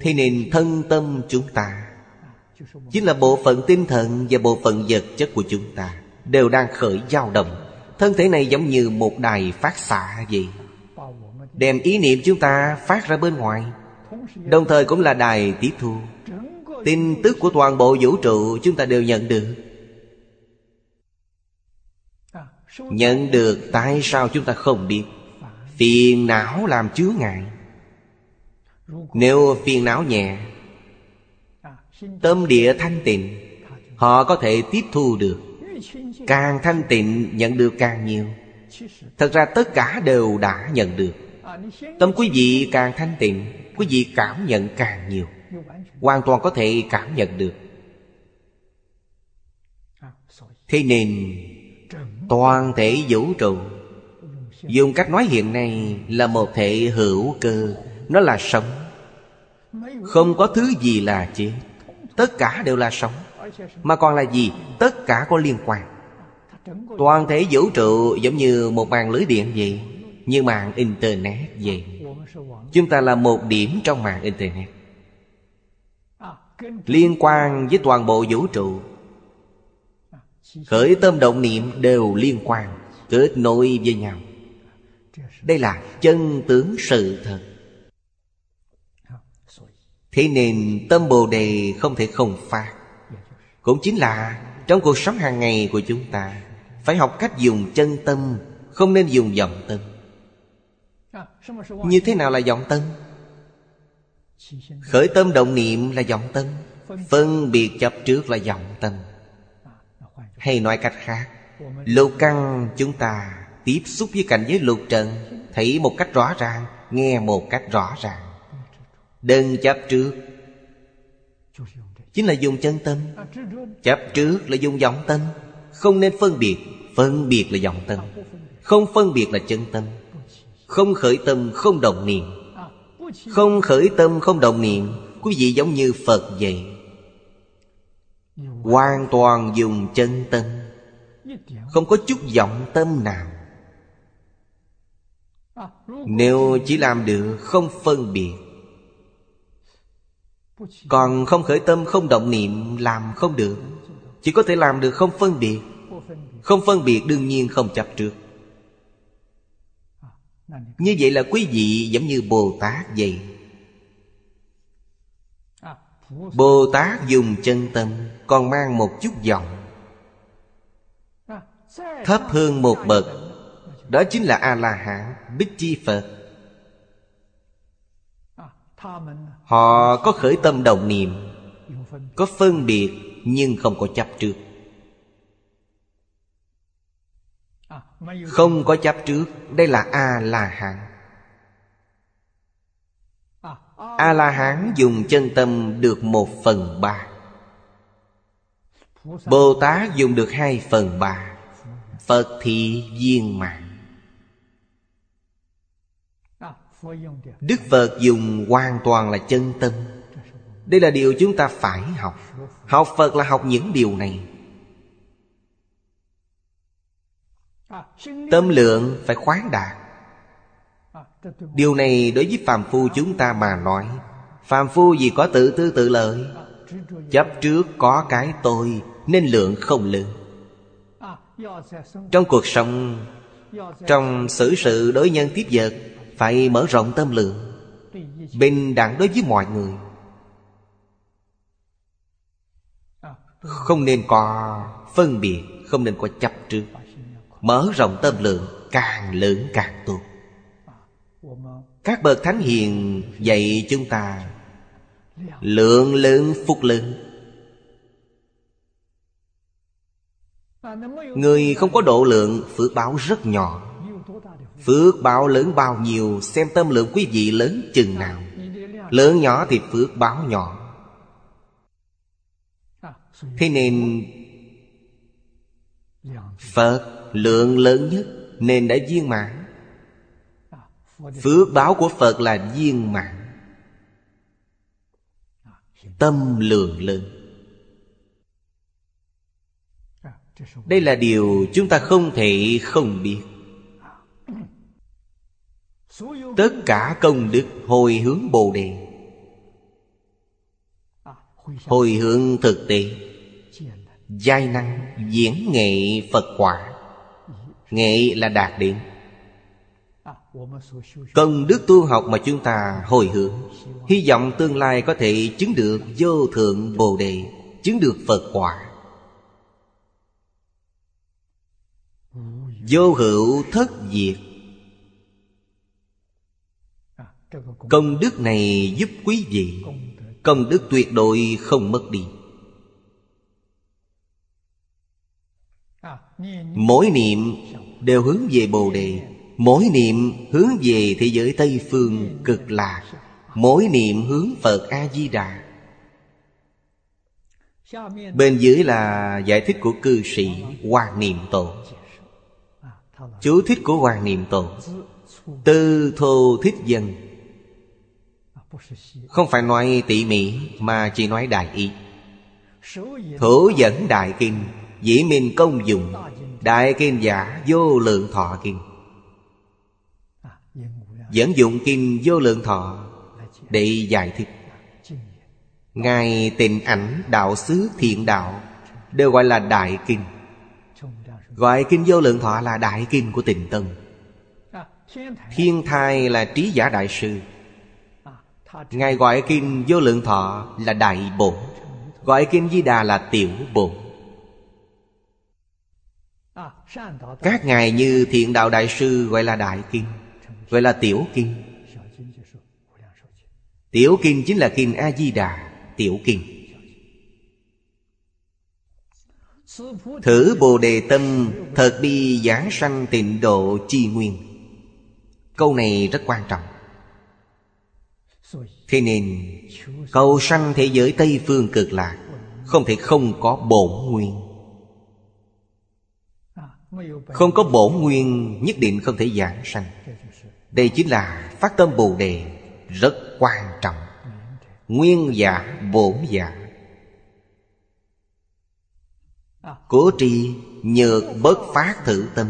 Speaker 1: Thế nên thân tâm chúng ta, Chính là bộ phận tinh thần và bộ phận vật chất của chúng ta, Đều đang khởi dao động. Thân thể này giống như một đài phát xạ vậy. Đem ý niệm chúng ta phát ra bên ngoài, Đồng thời cũng là đài tiếp thu. Tin tức của toàn bộ vũ trụ chúng ta đều nhận được. Nhận được tại sao chúng ta không biết? Phiền não làm chứa ngại. Nếu phiền não nhẹ, Tâm địa thanh tịnh, Họ có thể tiếp thu được. Càng thanh tịnh, nhận được càng nhiều. Thật ra tất cả đều đã nhận được. Tâm quý vị càng thanh tịnh, Quý vị cảm nhận càng nhiều. Hoàn toàn có thể cảm nhận được. Thế nên Toàn thể vũ trụ. Dùng cách nói hiện nay Là một thể hữu cơ, Nó là sống. Không có thứ gì là chết, Tất cả đều là sống. Mà còn là gì? Tất cả có liên quan. Toàn thể vũ trụ giống như một mạng lưới điện vậy, Như mạng Internet vậy. Chúng ta là một điểm trong mạng Internet. Liên quan với toàn bộ vũ trụ Khởi tâm động niệm đều liên quan, Kết nối với nhau. Đây là chân tướng sự thật. Thế nên tâm Bồ Đề không thể không phát. Cũng chính là trong cuộc sống hàng ngày của chúng ta, Phải học cách dùng chân tâm, Không nên dùng vọng tâm. Như thế nào là vọng tâm? Khởi tâm động niệm là vọng tâm, Phân biệt chấp trước là vọng tâm. Hay nói cách khác Lục căn chúng ta tiếp xúc với cảnh giới lục trần Thấy một cách rõ ràng Nghe một cách rõ ràng. Đừng chấp trước. Chính là dùng chân tâm. Chấp trước là dùng vọng tâm. Không nên phân biệt. Phân biệt là vọng tâm. Không phân biệt là chân tâm. Không khởi tâm không động niệm. Không khởi tâm không động niệm. Quý vị giống như Phật vậy Hoàn toàn dùng chân tâm. Không có chút vọng tâm nào. Nếu chỉ làm được không phân biệt, Còn không khởi tâm, không động niệm, làm không được, Chỉ có thể làm được không phân biệt. Không phân biệt đương nhiên không chấp trước. Như vậy là quý vị giống như Bồ Tát vậy. Bồ Tát dùng chân tâm, Còn mang một chút vọng Thấp hơn một bậc, Đó chính là A-la-hán, Bích Chi Phật. Họ có khởi tâm đồng niệm, Có phân biệt Nhưng không có chấp trước. Không có chấp trước, Đây là A-la-hán. A-la-hán dùng chân tâm được một phần ba. Bồ Tát dùng được hai phần ba. Phật thì viên mạng Đức Phật dùng hoàn toàn là chân tâm. Đây là điều chúng ta phải học. Học Phật là học những điều này. Tâm lượng phải khoáng đạt. Điều này đối với phàm phu chúng ta mà nói. Phàm phu gì có tự tư tự lợi, Chấp trước có cái tôi Nên lượng không lượng. Trong cuộc sống, Trong xử sự đối nhân tiếp vật, Phải mở rộng tâm lượng, Bình đẳng đối với mọi người. Không nên có phân biệt, Không nên có chấp trước. Mở rộng tâm lượng, Càng lớn càng tốt. Các bậc thánh hiền dạy chúng ta, Lượng lớn phúc lớn. Người không có độ lượng, Phước báo rất nhỏ. Phước báo lớn bao nhiêu, Xem tâm lượng quý vị lớn chừng nào. Lớn nhỏ thì phước báo nhỏ. Thế nên, Phật lượng lớn nhất Nên đã viên mãn. Phước báo của Phật là viên mãn. Tâm lượng lớn Đây là điều chúng ta không thể không biết. Tất cả công đức hồi hướng Bồ Đề. Hồi hướng thực tế. Giai năng diễn nghệ Phật quả. Nghệ là đạt đến. Công đức tu học mà chúng ta hồi hướng. Hy vọng tương lai có thể chứng được vô thượng Bồ Đề, Chứng được Phật quả. Vô hữu thất diệt. Công đức này giúp quý vị. Công đức tuyệt đối không mất đi. Mỗi niệm đều hướng về Bồ Đề. Mỗi niệm hướng về thế giới Tây Phương cực lạc. Mỗi niệm hướng Phật A-di-đà. Bên dưới là giải thích của cư sĩ Hoàng Niệm Tổ. Chú thích của Hoàng Niệm Tổ. Tư thô thích dân. Không phải nói tỉ mỉ, Mà chỉ nói đại ý. Thủ dẫn đại kinh, Dĩ minh công dụng, Đại kinh giả vô lượng thọ kinh. Dẫn dụng kinh vô lượng thọ Để giải thích. Ngài tình ảnh đạo xứ thiện đạo, Đều gọi là đại kinh. Gọi kinh vô lượng thọ là đại kinh của tình tân Thiên thai là trí giả đại sư. Ngài gọi kinh vô lượng thọ là đại bổn Gọi kinh di đà là tiểu bổn Các ngài như thiện đạo đại sư gọi là đại kinh. Gọi là tiểu kinh. Tiểu kinh chính là kinh A-di-đà, Tiểu kinh. Thử Bồ Đề Tâm, Thật đi giảng sanh tịnh độ chi nguyên. Câu này rất quan trọng. Thế nên, Cầu sanh thế giới Tây Phương cực lạc Không thể không có bổn nguyên. Không có bổn nguyên, Nhất định không thể giảng sanh. Đây chính là phát tâm Bồ Đề Rất quan trọng. Nguyên giả, bổn giả. Cố trì nhược bất phát thử tâm.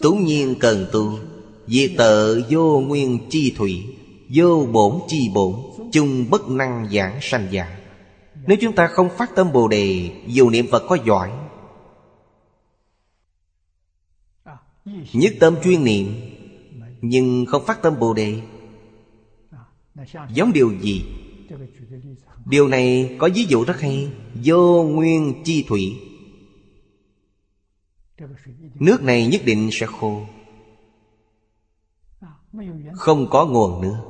Speaker 1: Tú nhiên cần tu Diệt tợ vô nguyên chi thủy, Vô bổn chi bổn, Chung bất năng giảng sanh giả. Nếu chúng ta không phát tâm Bồ Đề, Dù niệm Phật có giỏi, Nhất tâm chuyên niệm nhưng không phát tâm Bồ Đề. Giống điều gì? Điều này có ví dụ rất hay. Vô nguyên chi thủy. Nước này nhất định sẽ khô. Không có nguồn nữa.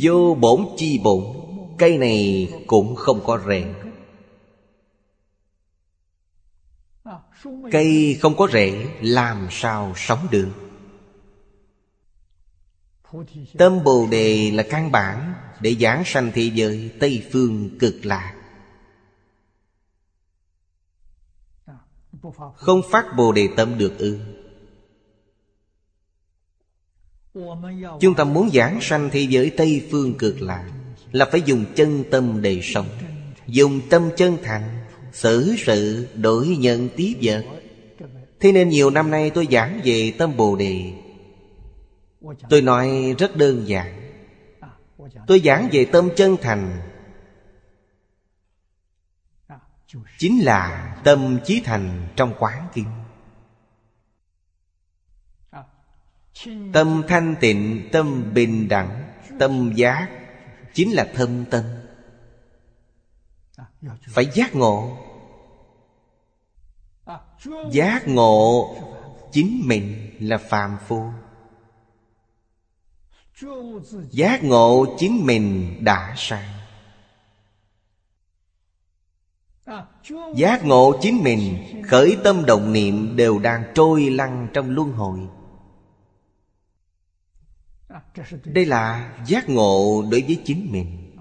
Speaker 1: Vô bổn chi bổn. Cây này cũng không có rễ Cây không có rễ, Làm sao sống được? Tâm Bồ Đề là căn bản Để giảng sanh thế giới Tây Phương cực lạc. Không phát Bồ Đề tâm được ư? Chúng ta muốn giảng sanh thế giới Tây Phương cực lạc Là phải dùng chân tâm để sống, Dùng tâm chân thành Xử sự đổi nhân tiếp vật. Thế nên nhiều năm nay tôi giảng về tâm Bồ Đề. Tôi nói rất đơn giản. Tôi giảng về tâm chân thành. Chính là tâm chí thành trong quán kinh. Tâm thanh tịnh, tâm bình đẳng, tâm giác Chính là thâm tâm. Phải giác ngộ. Giác ngộ Chính mình là phàm phu. Giác ngộ chính mình đã sai Giác ngộ chính mình, Khởi tâm động niệm đều đang trôi lăn trong luân hồi. Đây là giác ngộ đối với chính mình.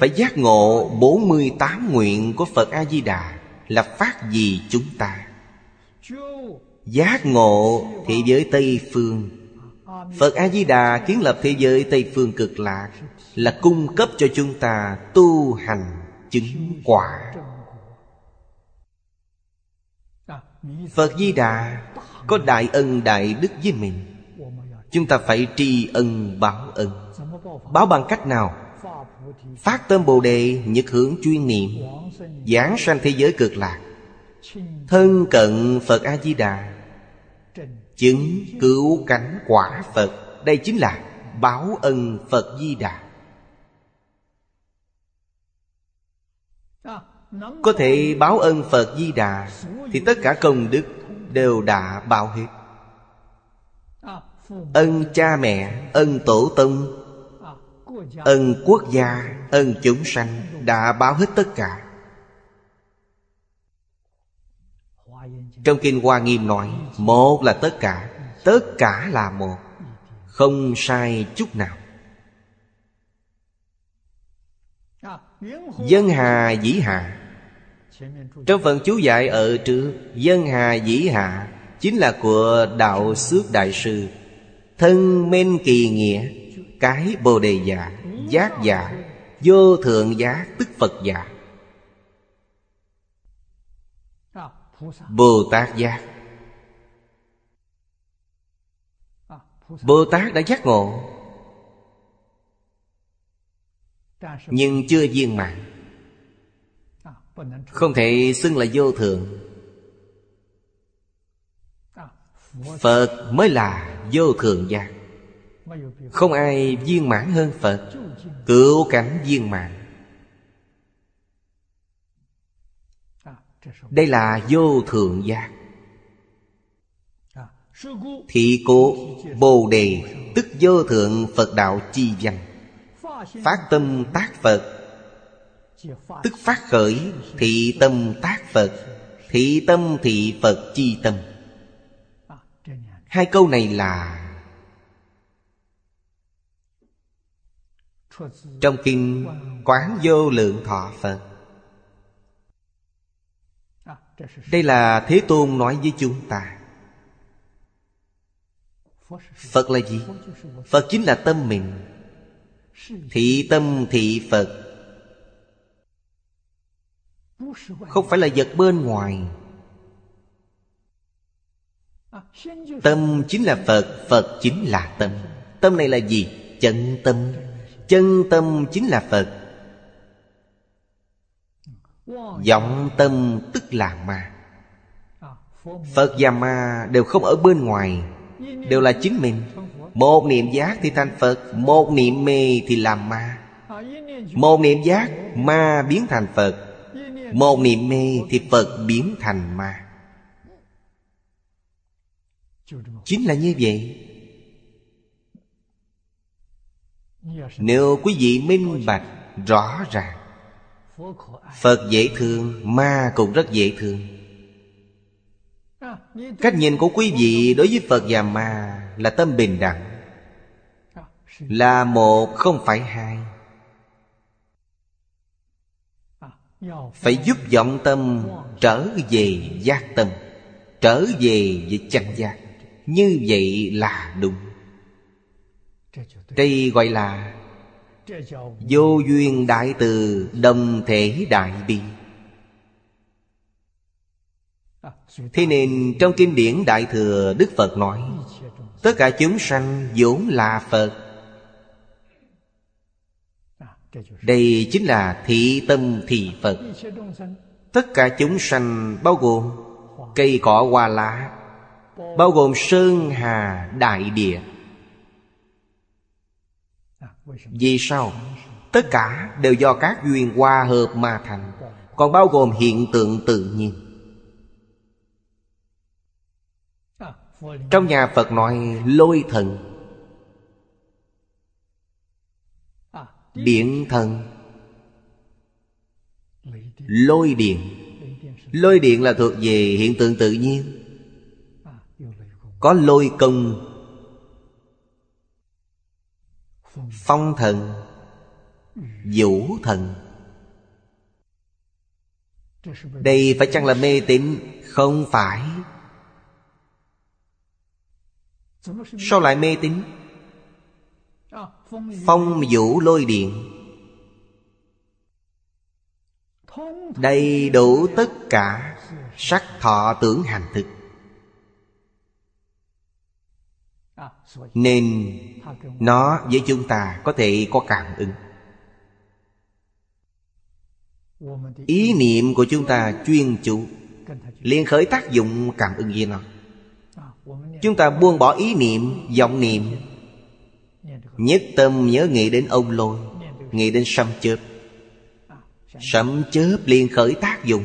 Speaker 1: Phải giác ngộ 48 nguyện của Phật A-di-đà Là phát gì chúng ta? Giác ngộ thế giới Tây Phương. Phật A-di-đà kiến lập thế giới Tây Phương cực lạc Là cung cấp cho chúng ta tu hành chứng quả. Phật Di Đà có đại ân đại đức với mình. Chúng ta phải tri ân báo ân. Báo bằng cách nào? Phát tâm Bồ Đề nhật hướng chuyên niệm, Giảng sanh thế giới cực lạc. Thân cận Phật A-di-đà. Chứng cứu cánh quả Phật. Đây chính là báo ân Phật Di Đà. Có thể báo ân Phật Di Đà Thì tất cả công đức đều đã báo hết. Ân cha mẹ, ân tổ tông Ân quốc gia, ân chúng sanh Đã báo hết tất cả. Trong Kinh Hoa Nghiêm nói, Một là tất cả Tất cả là một, Không sai chút nào. Dân hà dĩ hạ. Trong phần chú giải ở trước, Dân hà dĩ hạ Chính là của Đạo Xước Đại Sư, Thân men kỳ nghĩa, Cái Bồ Đề giả Giác giả Vô thượng giác tức Phật giả Bồ Tát giác. Bồ Tát đã giác ngộ. Nhưng chưa viên mãn. Không thể xưng là vô thượng. Phật mới là vô thượng giác. Không ai viên mãn hơn Phật. Cứu cảnh viên mãn. Đây là vô thượng giác. Thị cố, Bồ Đề, Tức vô thượng Phật đạo chi danh Phát tâm tác Phật. Tức phát khởi Thị tâm tác Phật. Thị tâm thị Phật chi tâm. Hai câu này là Trong kinh Quán vô lượng thọ Phật. Đây là Thế Tôn nói với chúng ta. Phật là gì? Phật chính là tâm mình. Thị tâm thị Phật. Không phải là vật bên ngoài. Tâm chính là Phật Phật chính là tâm. Tâm này là gì? Chân tâm. Chân tâm chính là Phật vọng tâm tức là ma. Phật và ma đều không ở bên ngoài, Đều là chính mình. Một niệm giác thì thành Phật, Một niệm mê thì làm ma. Một niệm giác, ma biến thành Phật. Một niệm mê thì Phật biến thành ma. Chính là như vậy. Nếu quý vị minh bạch rõ ràng Phật dễ thương, Ma cũng rất dễ thương. Cách nhìn của quý vị đối với Phật và ma Là tâm bình đẳng, Là một không phải hai. Phải giúp vọng tâm trở về giác tâm, Trở về với chân giác. Như vậy là đúng. Đây gọi là Vô duyên đại từ, Đồng thể đại bi. Thế nên trong kinh điển Đại Thừa, Đức Phật nói, Tất cả chúng sanh vốn là Phật. Đây chính là thị tâm thị Phật. Tất cả chúng sanh bao gồm Cây cỏ hoa lá, Bao gồm sơn hà đại địa. Vì sao? Tất cả đều do các duyên hòa hợp mà thành, Còn bao gồm hiện tượng tự nhiên. Trong nhà Phật nói, lôi thần. Điện thần. Lôi điện. Lôi điện là thuộc về hiện tượng tự nhiên. Có lôi công Phong thần, Vũ thần. Đây phải chăng là mê tín? Không phải. Sao lại mê tín? Phong vũ lôi điện. Đầy đủ tất cả Sắc thọ tưởng hành thực. Nên nó với chúng ta có thể có cảm ứng. Ý niệm của chúng ta chuyên chủ liền khởi tác dụng cảm ứng với nó. Chúng ta buông bỏ ý niệm, vọng niệm. Nhất tâm nhớ nghĩ đến ông lôi Nghĩ đến sấm chớp. Sấm chớp liền khởi tác dụng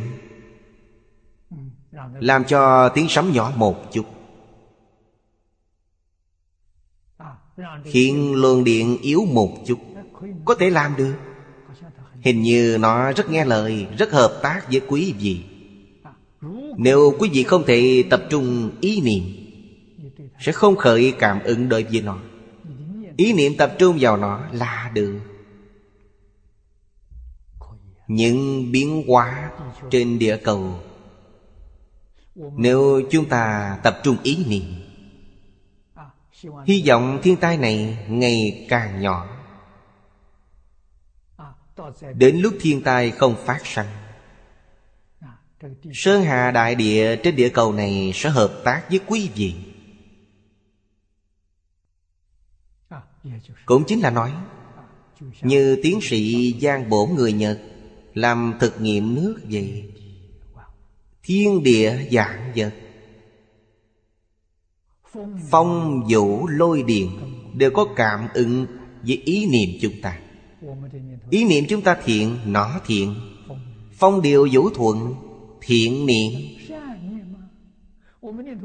Speaker 1: Làm cho tiếng sấm nhỏ một chút. Khiến luồng điện yếu một chút. Có thể làm được. Hình như nó rất nghe lời, Rất hợp tác với quý vị. Nếu quý vị không thể tập trung ý niệm, Sẽ không khởi cảm ứng đối với nó. Ý niệm tập trung vào nó là được. Những biến hóa trên địa cầu. Nếu chúng ta tập trung ý niệm Hy vọng thiên tai này ngày càng nhỏ. Đến lúc thiên tai không phát sanh Sơn Hà Đại Địa trên địa cầu này sẽ hợp tác với quý vị. Cũng chính là nói Như tiến sĩ Giang Bổ người Nhật Làm thực nghiệm nước vậy. Thiên địa dạng vật Phong vũ lôi điện Đều có cảm ứng với ý niệm chúng ta. Ý niệm chúng ta thiện, nó thiện. Phong điều vũ thuận, thiện niệm.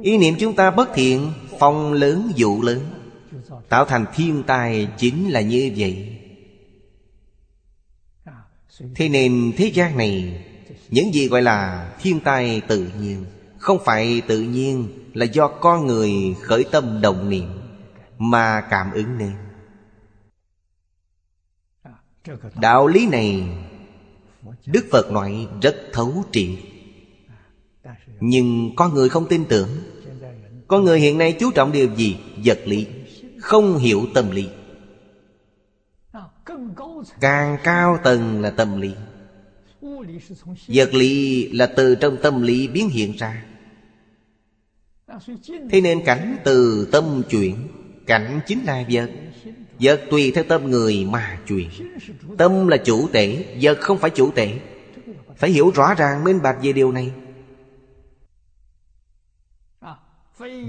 Speaker 1: Ý niệm chúng ta bất thiện, phong lớn vũ lớn. Tạo thành thiên tai chính là như vậy. Thế nên thế gian này Những gì gọi là thiên tai tự nhiên không phải tự nhiên Là do con người khởi tâm động niệm Mà cảm ứng nên. Đạo lý này Đức Phật nói rất thấu triệt. Nhưng con người không tin tưởng. Con người hiện nay chú trọng điều gì? Vật lý, Không hiểu tâm lý. Càng cao tầng là tâm lý. Vật lý là từ trong tâm lý biến hiện ra. Thế nên cảnh từ tâm chuyển Cảnh chính là vật. Vật tùy theo tâm người mà chuyển. Tâm là chủ tể Vật không phải chủ tể. Phải hiểu rõ ràng minh bạch về điều này.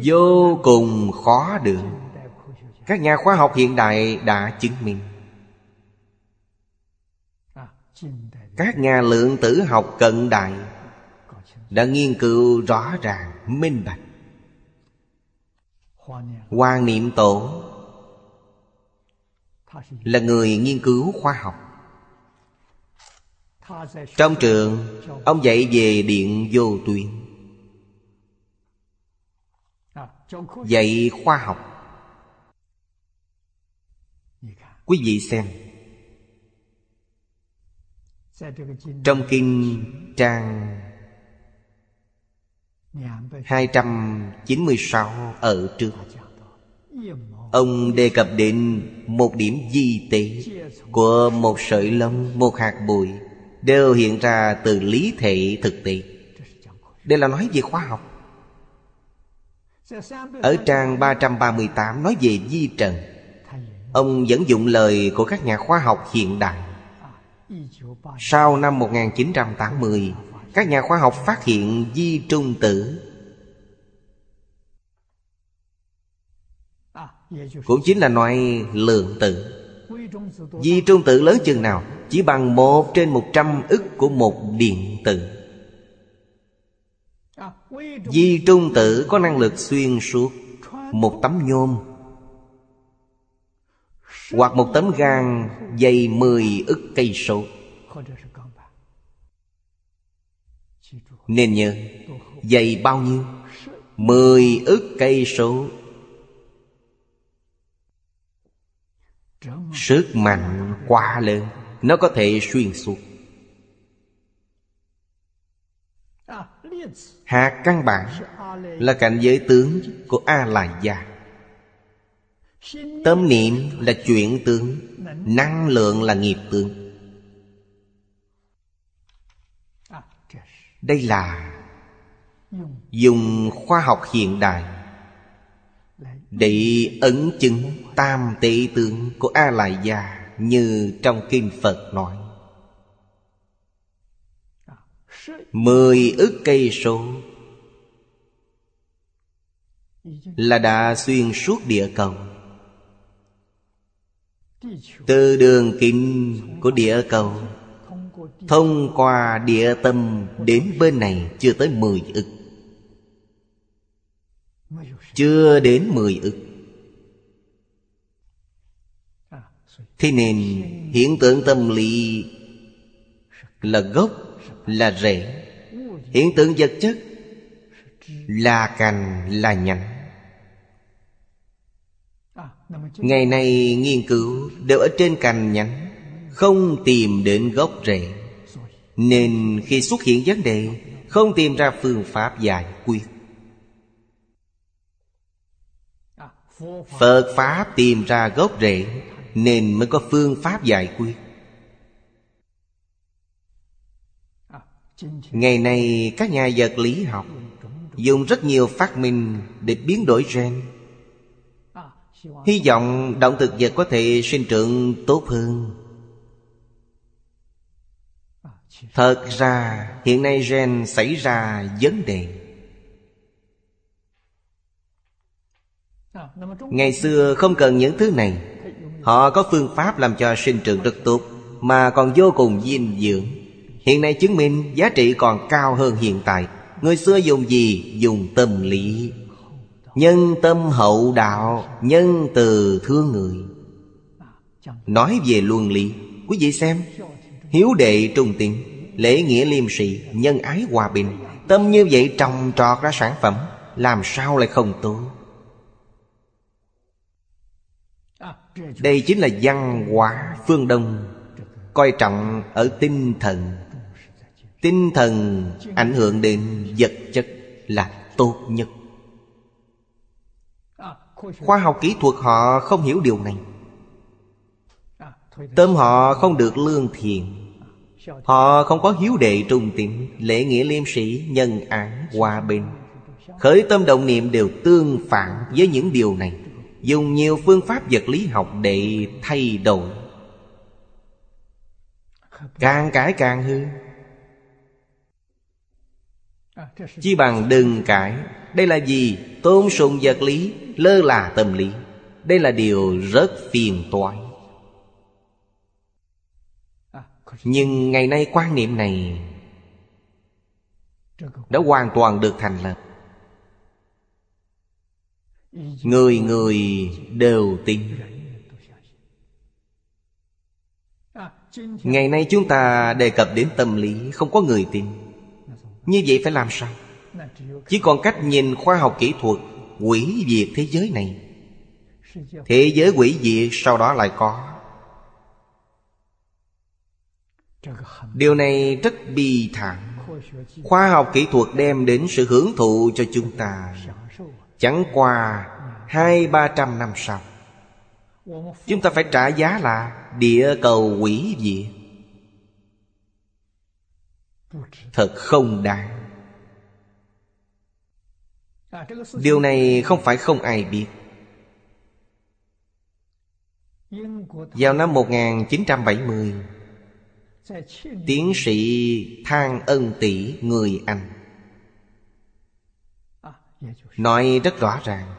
Speaker 1: Vô cùng khó được. Các nhà khoa học hiện đại đã chứng minh. Các nhà lượng tử học cận đại Đã nghiên cứu rõ ràng, minh bạch. Quan niệm tổ Là người nghiên cứu khoa học. Trong trường, Ông dạy về điện vô tuyến, Dạy khoa học. Quý vị xem, Trong kinh trang 296 ở trước. Ông đề cập đến một điểm di tế Của một sợi lông, một hạt bụi Đều hiện ra từ lý thể thực tế. Đây là nói về khoa học. Ở trang 338 nói về di trần. Ông vẫn dụng lời của các nhà khoa học hiện đại. Sau năm 1980 các nhà khoa học phát hiện di trung tử. Cũng chính là loại lượng tử. Di trung tử lớn chừng nào? Chỉ bằng một trên một trăm ức của một điện tử. Di trung tử có năng lực xuyên suốt Một tấm nhôm Hoặc một tấm gan dày mười ức cây số. Nên nhớ, Dày bao nhiêu? Mười ức cây số. Sức mạnh quá lớn, Nó có thể xuyên suốt. Hạt căn bản là cảnh giới tướng của A La Gia Tâm niệm là chuyển tướng, Năng lượng là nghiệp tướng. Đây là Dùng khoa học hiện đại Để ấn chứng tam tỷ tướng của A Lại Gia Như trong Kinh Phật nói. Mười ức cây số Là đã xuyên suốt địa cầu. Từ đường kinh của địa cầu Thông qua địa tâm đến bên này chưa tới mười ức. Chưa đến mười ức. Thế nên hiện tượng tâm lý Là gốc, là rễ. Hiện tượng vật chất Là cành, là nhánh. Ngày nay nghiên cứu đều ở trên cành nhánh Không tìm đến gốc rễ. Nên khi xuất hiện vấn đề, Không tìm ra phương pháp giải quyết. Phật Pháp tìm ra gốc rễ, Nên mới có phương pháp giải quyết. Ngày nay, các nhà vật lý học Dùng rất nhiều phát minh để biến đổi gen. Hy vọng động thực vật có thể sinh trưởng tốt hơn. Thật ra, hiện nay gen xảy ra vấn đề. Ngày xưa không cần những thứ này. Họ có phương pháp làm cho sinh trưởng rất tốt, Mà còn vô cùng dinh dưỡng. Hiện nay chứng minh giá trị còn cao hơn hiện tại. Người xưa dùng gì? Dùng tâm lý. Nhân tâm hậu đạo, Nhân từ thương người. Nói về luân lý, Quý vị xem. Hiếu đệ trung tín, Lễ nghĩa liêm sĩ Nhân ái hòa bình. Tâm như vậy trồng trọt ra sản phẩm, Làm sao lại không tốt Đây chính là văn hóa phương Đông, Coi trọng ở tinh thần. Tinh thần ảnh hưởng đến vật chất là tốt nhất. Khoa học kỹ thuật họ không hiểu điều này. Tâm họ không được lương thiện. Họ không có hiếu đệ trung tín Lễ nghĩa liêm sĩ, nhân ái, hòa bình. Khởi tâm động niệm đều tương phản với những điều này. Dùng nhiều phương pháp vật lý học để thay đổi. Càng cải càng hư Chi bằng đừng cải. Đây là gì? Tôn sùng vật lý Lơ là tâm lý. Đây là điều rất phiền toái. Nhưng ngày nay quan niệm này Đã hoàn toàn được thành lập. Người người đều tin. Ngày nay chúng ta đề cập đến tâm lý, Không có người tin. Như vậy phải làm sao? Chỉ còn cách nhìn khoa học kỹ thuật Quỷ diệt thế giới này. Thế giới quỷ diệt, sau đó lại có. Điều này rất bi thảm. Khoa học kỹ thuật đem đến sự hưởng thụ cho chúng ta. Chẳng qua hai, ba trăm năm sau, Chúng ta phải trả giá là Địa cầu quỷ diệt Thật không đáng. Điều này không phải không ai biết. Vào năm 1970 Tiến sĩ Thang Ân Tỷ người Anh. Nói rất rõ ràng.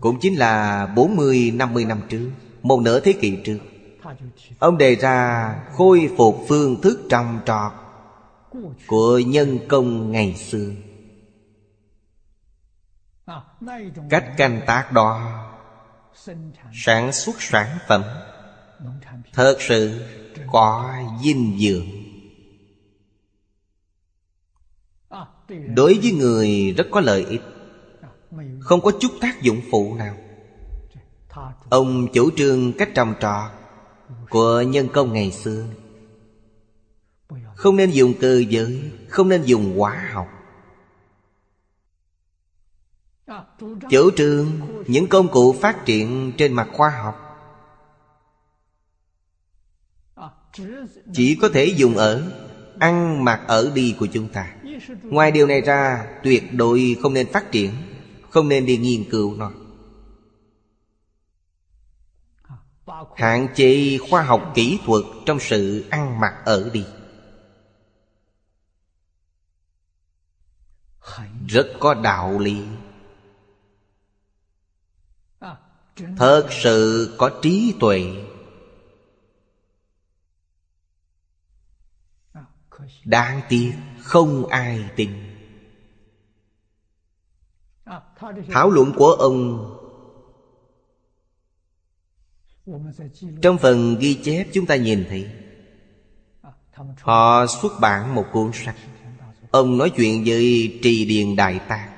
Speaker 1: Cũng chính là 40-50 năm trước Một nửa thế kỷ trước Ông đề ra khôi phục phương thức trồng trọt Của nhân công ngày xưa. Cách canh tác đó Sản xuất sản phẩm. Thật sự có dinh dưỡng. Đối với người rất có lợi ích, Không có chút tác dụng phụ nào. Ông chủ trương cách trồng trọt Của nhân công ngày xưa. Không nên dùng cơ giới, Không nên dùng hóa học. Chủ trương những công cụ phát triển trên mặt khoa học Chỉ có thể dùng ở, Ăn mặc ở đi của chúng ta. Ngoài điều này ra, Tuyệt đối không nên phát triển, Không nên đi nghiên cứu nó. Hạn chế khoa học kỹ thuật Trong sự ăn mặc ở đi. Rất có đạo lý. Thật sự có trí tuệ. Đáng tiếc, không ai tin. Thảo luận của ông Trong phần ghi chép chúng ta nhìn thấy, Họ xuất bản một cuốn sách. Ông nói chuyện với Trì Điền Đại Tạng.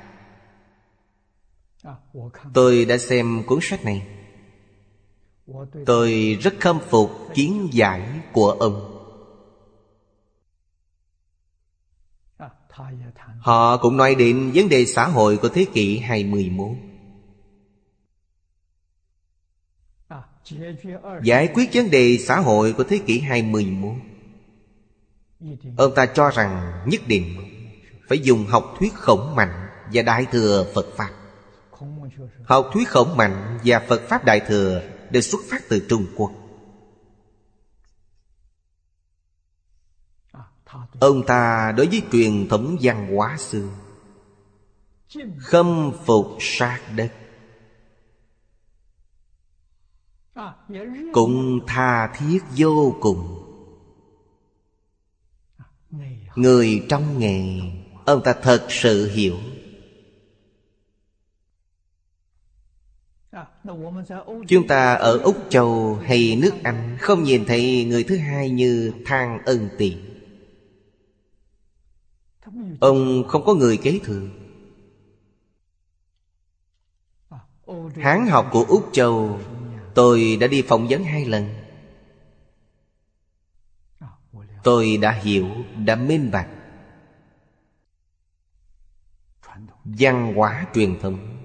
Speaker 1: Tôi đã xem cuốn sách này. Tôi rất khâm phục kiến giải của ông. Họ cũng nói đến vấn đề xã hội của thế kỷ 21 Giải quyết vấn đề xã hội của thế kỷ 21 Ông ta cho rằng nhất định Phải dùng học thuyết khổng mạnh Và đại thừa Phật Pháp. Học thuyết khổng mạnh và Phật Pháp Đại Thừa Đều xuất phát từ Trung Quốc. Ông ta đối với truyền thống văn hóa xưa. Khâm phục sát đất. Cũng tha thiết vô cùng. Người trong nghề, Ông ta thật sự hiểu. Chúng ta ở Úc Châu hay nước Anh Không nhìn thấy người thứ hai như Thang Ân tiện Ông không có người kế thừa. Hán học của Úc Châu Tôi đã đi phỏng vấn hai lần. Tôi đã hiểu, đã minh bạch. Văn hóa truyền thống.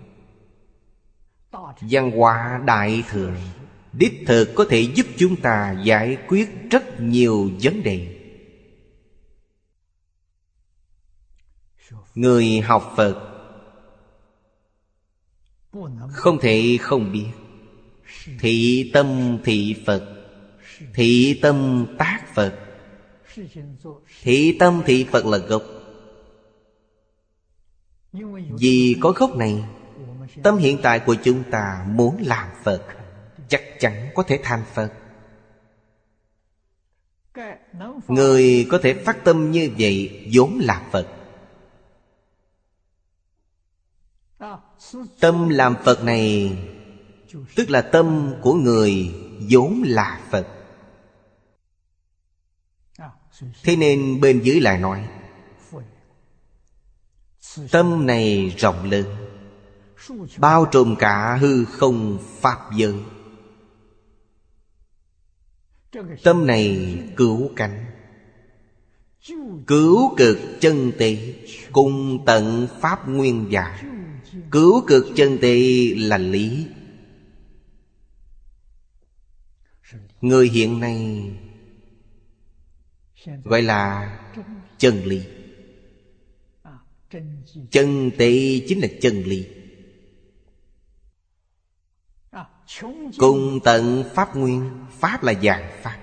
Speaker 1: Văn hóa đại thừa. Đích thực có thể giúp chúng ta giải quyết rất nhiều vấn đề. Người học Phật Không thể không biết. Thị tâm thị Phật, Thị tâm tác Phật. Thị tâm thị Phật là gốc. Vì có gốc này, Tâm hiện tại của chúng ta muốn làm Phật, Chắc chắn có thể thành Phật. Người có thể phát tâm như vậy vốn là Phật. Tâm làm Phật này, Tức là tâm của người vốn là Phật. Thế nên bên dưới lại nói, Tâm này rộng lớn, Bao trùm cả hư không Pháp giới. Tâm này cứu cánh, Cứu cực chân tị Cùng tận Pháp nguyên giả. Cứu cực chân tị là lý. Người hiện nay Gọi là chân lý. Chân tệ chính là chân lý. Cùng tận Pháp Nguyên, Pháp là dạng Pháp.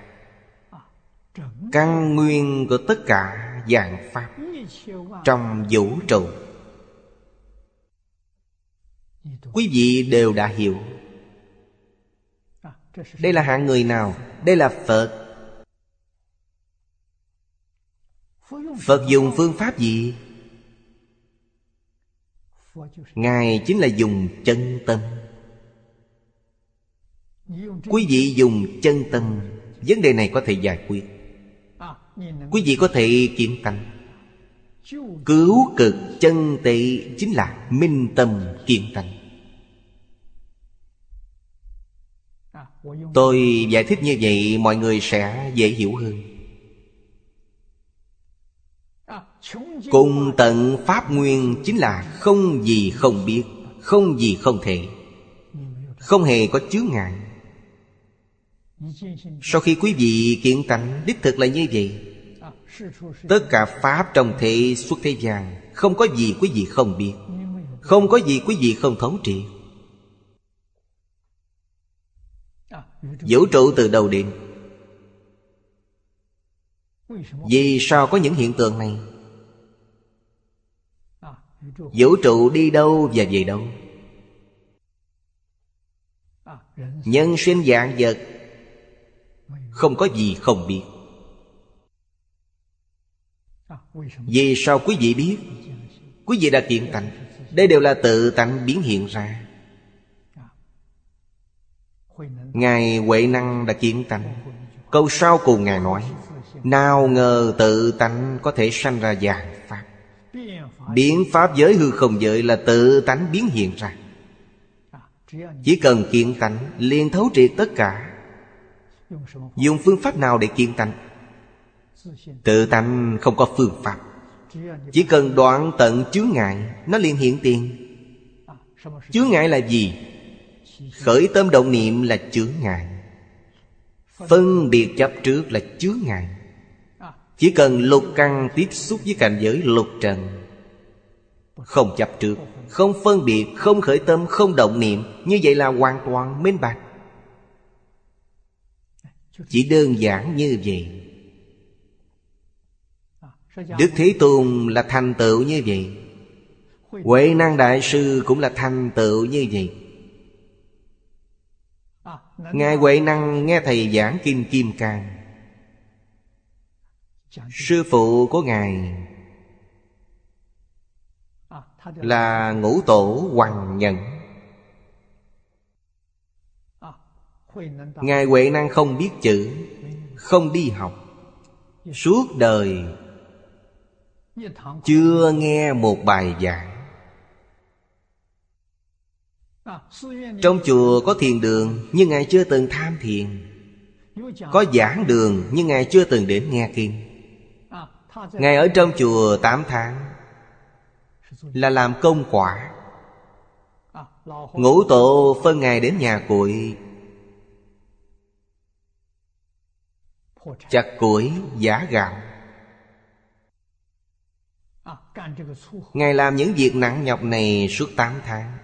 Speaker 1: Căn nguyên của tất cả dạng Pháp Trong vũ trụ. Quý vị đều đã hiểu. Đây là hạng người nào? Đây là Phật. Phật dùng phương pháp gì? Ngài chính là dùng chân tâm. Quý vị dùng chân tâm. Vấn đề này có thể giải quyết. Quý vị có thể kiểm tánh Cứu cực chân tị Chính là minh tâm kiên tánh Tôi giải thích như vậy, Mọi người sẽ dễ hiểu hơn. Cùng tận Pháp Nguyên Chính là không gì không biết, Không gì không thể, Không hề có chướng ngại. Sau khi quý vị kiện tánh, Đích thực là như vậy. Tất cả Pháp trong thế xuất thế gian, Không có gì quý vị không biết, Không có gì quý vị không thấu triệt Vũ trụ từ đầu đến. Vì sao có những hiện tượng này? Vũ trụ đi đâu và về đâu? Nhân sinh dạng vật. Không có gì không biết. Vì sao quý vị biết? Quý vị đã kiện tạnh Đây đều là tự tánh biến hiện ra. Ngài Huệ Năng đã kiện tánh. Câu sau cùng Ngài nói, Nào ngờ tự tánh có thể sanh ra dạng Pháp. Biến Pháp giới hư không giới là tự tánh biến hiện ra. Chỉ cần kiện tánh, liền thấu triệt tất cả. Dùng phương pháp nào để kiện tánh? Tự tánh không có phương pháp. Chỉ cần đoạn tận chướng ngại, Nó liền hiện tiền. Chướng ngại là gì? Khởi tâm động niệm là chướng ngại. Phân biệt chấp trước là chướng ngại. Chỉ cần lục căn tiếp xúc với cảnh giới lục trần, Không chấp trước, Không phân biệt, Không khởi tâm, Không động niệm, Như vậy là hoàn toàn minh bạch. Chỉ đơn giản như vậy. Đức Thế Tôn là thành tựu như vậy. Huệ năng Đại Sư cũng là thành tựu như vậy. Ngài Huệ Năng nghe Thầy giảng Kim Kim Cang. Sư phụ của Ngài Là ngũ tổ Hoàng Nhận Ngài Huệ Năng không biết chữ Không đi học. Suốt đời Chưa nghe một bài giảng trong chùa có thiền đường, Nhưng Ngài chưa từng tham thiền. Có giảng đường, Nhưng Ngài chưa từng đến nghe kinh Ngài ở trong chùa 8 tháng, Là làm công quả. Ngũ tổ phân Ngài đến nhà cội. Chặt củi, giả gạo. Ngài làm những việc nặng nhọc này suốt 8 tháng.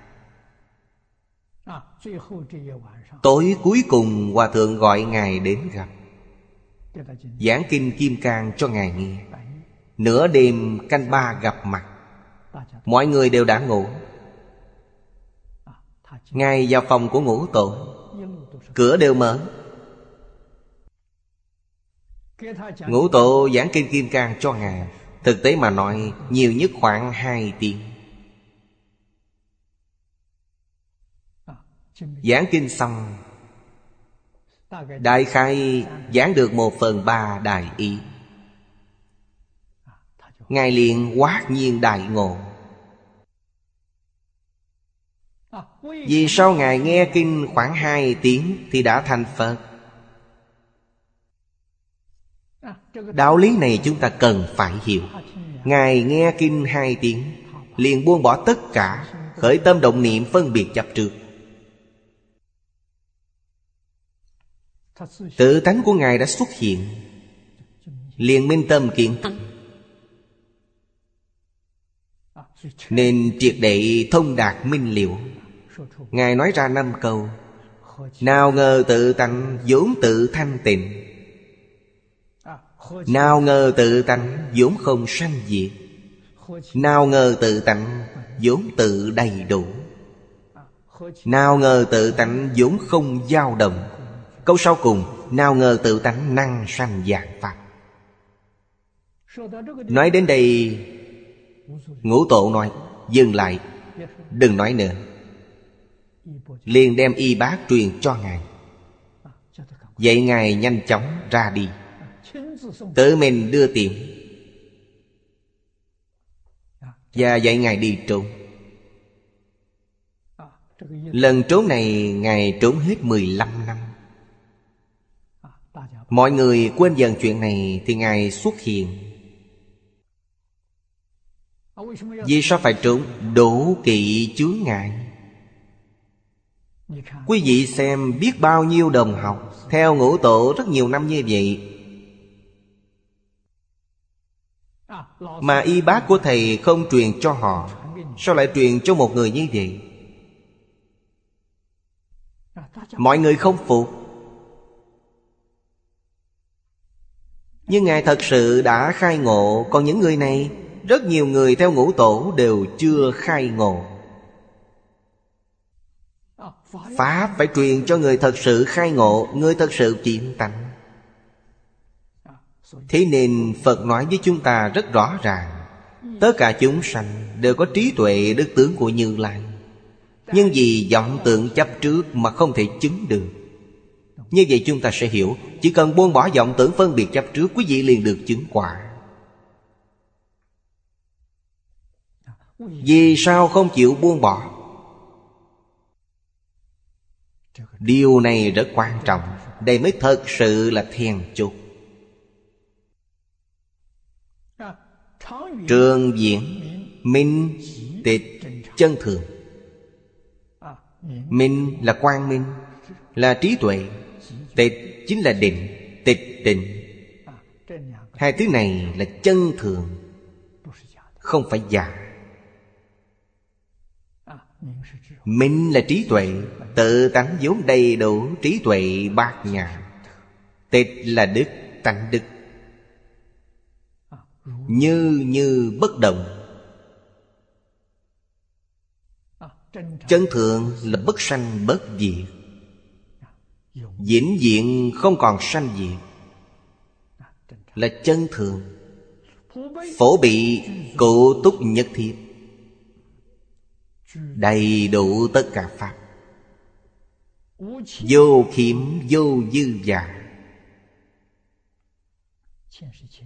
Speaker 1: Tối cuối cùng Hòa Thượng gọi Ngài đến gặp. Giảng kinh Kim Cang cho Ngài nghe. Nửa đêm canh ba gặp mặt. Mọi người đều đã ngủ. Ngài vào phòng của ngũ tổ. Cửa đều mở. Ngũ tổ giảng kinh Kim Cang cho Ngài. Thực tế mà nói Nhiều nhất khoảng 2 tiếng Giảng kinh xong, Đại khai giảng được một phần ba đại ý. Ngài liền quát nhiên đại ngộ. Vì sau Ngài nghe kinh khoảng hai tiếng Thì đã thành Phật? Đạo lý này chúng ta cần phải hiểu. Ngài nghe kinh hai tiếng, Liền buông bỏ tất cả, Khởi tâm động niệm phân biệt chấp trước. Tự tánh của Ngài đã xuất hiện. Liền minh tâm kiện Nên triệt đệ thông đạt minh liệu. Ngài nói ra năm câu. Nào ngờ tự tánh vốn tự thanh tịnh. Nào ngờ tự tánh vốn không sanh diệt. Nào ngờ tự tánh vốn tự đầy đủ. Nào ngờ tự tánh vốn không dao động. Câu sau cùng, Nào ngờ tự tánh năng sanh dạng Pháp. Nói đến đây, Ngũ tổ nói, Dừng lại, Đừng nói nữa. Liền đem y bác truyền cho ngài. Vậy ngài nhanh chóng ra đi. Tự mình đưa tiền Và dạy ngài đi trốn. Lần trốn này Ngài trốn hết 15 Mọi người quên dần chuyện này Thì Ngài xuất hiện. Vì sao phải trốn? Đổ kỵ chướng ngại. Quý vị xem biết bao nhiêu đồng học Theo ngũ tổ rất nhiều năm như vậy. Mà y bác của thầy không truyền cho họ, Sao lại truyền cho một người như vậy? Mọi người không phục. Nhưng Ngài thật sự đã khai ngộ, Còn những người này, Rất nhiều người theo ngũ tổ đều chưa khai ngộ. Pháp phải truyền cho người thật sự khai ngộ, Người thật sự chuyển tánh. Thế nên Phật nói với chúng ta rất rõ ràng, Tất cả chúng sanh đều có trí tuệ đức tướng của Như Lai. Nhưng vì vọng tượng chấp trước mà không thể chứng được. Như vậy chúng ta sẽ hiểu, Chỉ cần buông bỏ vọng tưởng phân biệt chấp trước, Quý vị liền được chứng quả. Vì sao không chịu buông bỏ? Điều này rất quan trọng, Đây mới thật sự là thiền chục Trường diễn, Minh, tịch, chân thường. Minh là quang minh, Là trí tuệ. Tịch chính là định, Tịch định. Hai thứ này là chân thường, Không phải giả. Minh là trí tuệ, Tự tánh vốn đầy đủ trí tuệ bát nhà Tịch là đức, tánh đức. Như như bất động. Chân thượng là bất sanh, bất diệt. Vĩnh diện không còn sanh diệt Là chân thường. Phổ bị cụ túc nhất thiết. Đầy đủ tất cả Pháp. Vô khiếm, vô dư giả.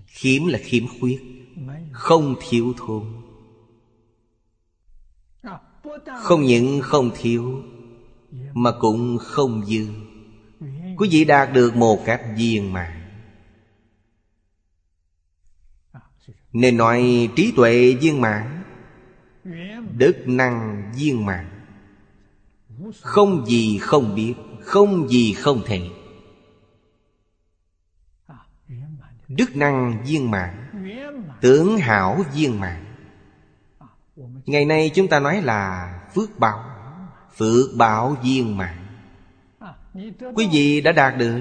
Speaker 1: Khiếm là khiếm khuyết, Không thiếu thốn. Không những không thiếu, Mà cũng không dư. Quý vị đạt được một cách viên mãn, Nên nói trí tuệ viên mãn, Đức năng viên mãn, Không gì không biết Không gì không thể. Đức năng viên mãn, Tướng hảo viên mãn, Ngày nay chúng ta nói là phước báo Phước báo viên mãn. Quý vị đã đạt được.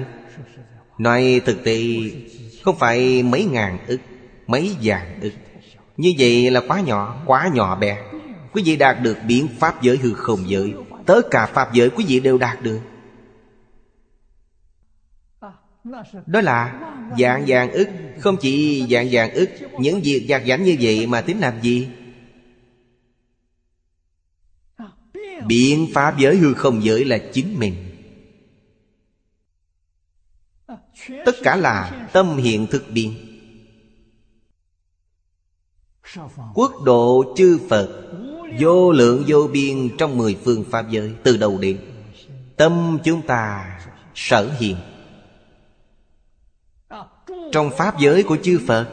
Speaker 1: Nói thực tế, Không phải mấy ngàn ức, Mấy vạn ức. Như vậy là quá nhỏ Quá nhỏ bé. Quý vị đạt được biến pháp giới hư không giới. Tất cả pháp giới quý vị đều đạt được. Đó là dạng dạng ức, Không chỉ dạng dạng ức, Những việc giặc giảnh như vậy mà tính làm gì? Biện pháp giới hư không giới là chính mình. Tất cả là tâm hiện thực biến Quốc độ chư Phật, Vô lượng vô biên trong mười phương Pháp giới Từ đầu đến. Tâm chúng ta sở hiện. Trong Pháp giới của chư Phật,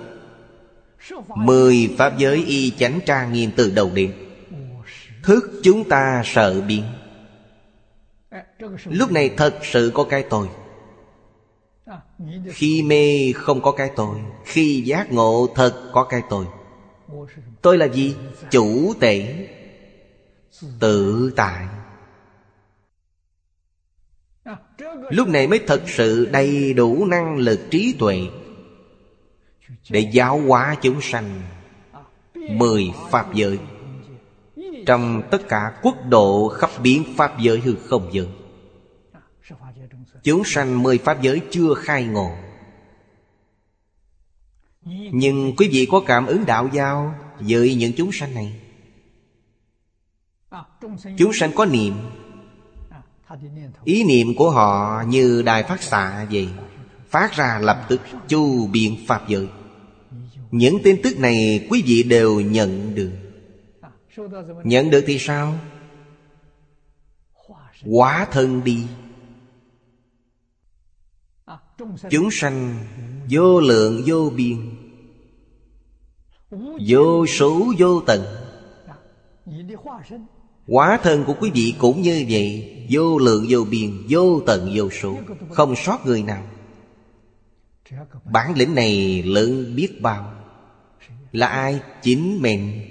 Speaker 1: Mười Pháp giới y chánh trang nghiêm từ đầu đến. Thức chúng ta sợ biến. Lúc này thật sự có cái tôi khi mê không có cái tôi, Khi giác ngộ thật có cái tôi. Tôi là gì? Chủ tể, Tự tại. Lúc này mới thật sự đầy đủ năng lực trí tuệ Để giáo hóa chúng sanh. Mười Pháp giới. Trong tất cả quốc độ khắp biến Pháp giới hư không giới. Chúng sanh mười Pháp giới chưa khai ngộ. Nhưng quý vị có cảm ứng đạo giao Với những chúng sanh này? Chúng sanh có niệm. Ý niệm của họ như đài phát xạ vậy, Phát ra lập tức chu biện pháp giới. Những tin tức này quý vị đều nhận được. Nhận được thì sao? Hóa thân đi. Chúng sanh vô lượng, vô biên, Vô số, vô tận. Hóa thân của quý vị cũng như vậy, Vô lượng, vô biên, Vô tận, vô số. Không sót người nào. Bản lĩnh này lớn biết bao. Là ai? Chính mình.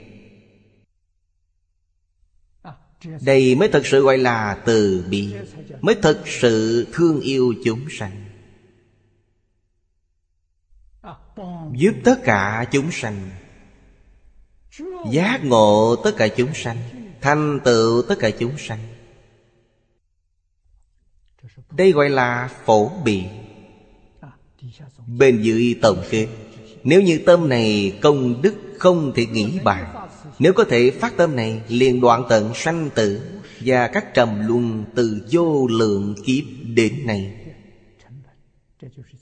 Speaker 1: Đây mới thật sự gọi là từ bi, Mới thật sự thương yêu chúng sanh. Giúp tất cả chúng sanh. Giác ngộ tất cả chúng sanh. Thành tựu tất cả chúng sanh. Đây gọi là phổ bị. Bên dưới tổng kết, Nếu như tâm này công đức không thể nghĩ bàn, Nếu có thể phát tâm này, liền đoạn tận sanh tử Và các trầm luân từ vô lượng kiếp đến nay.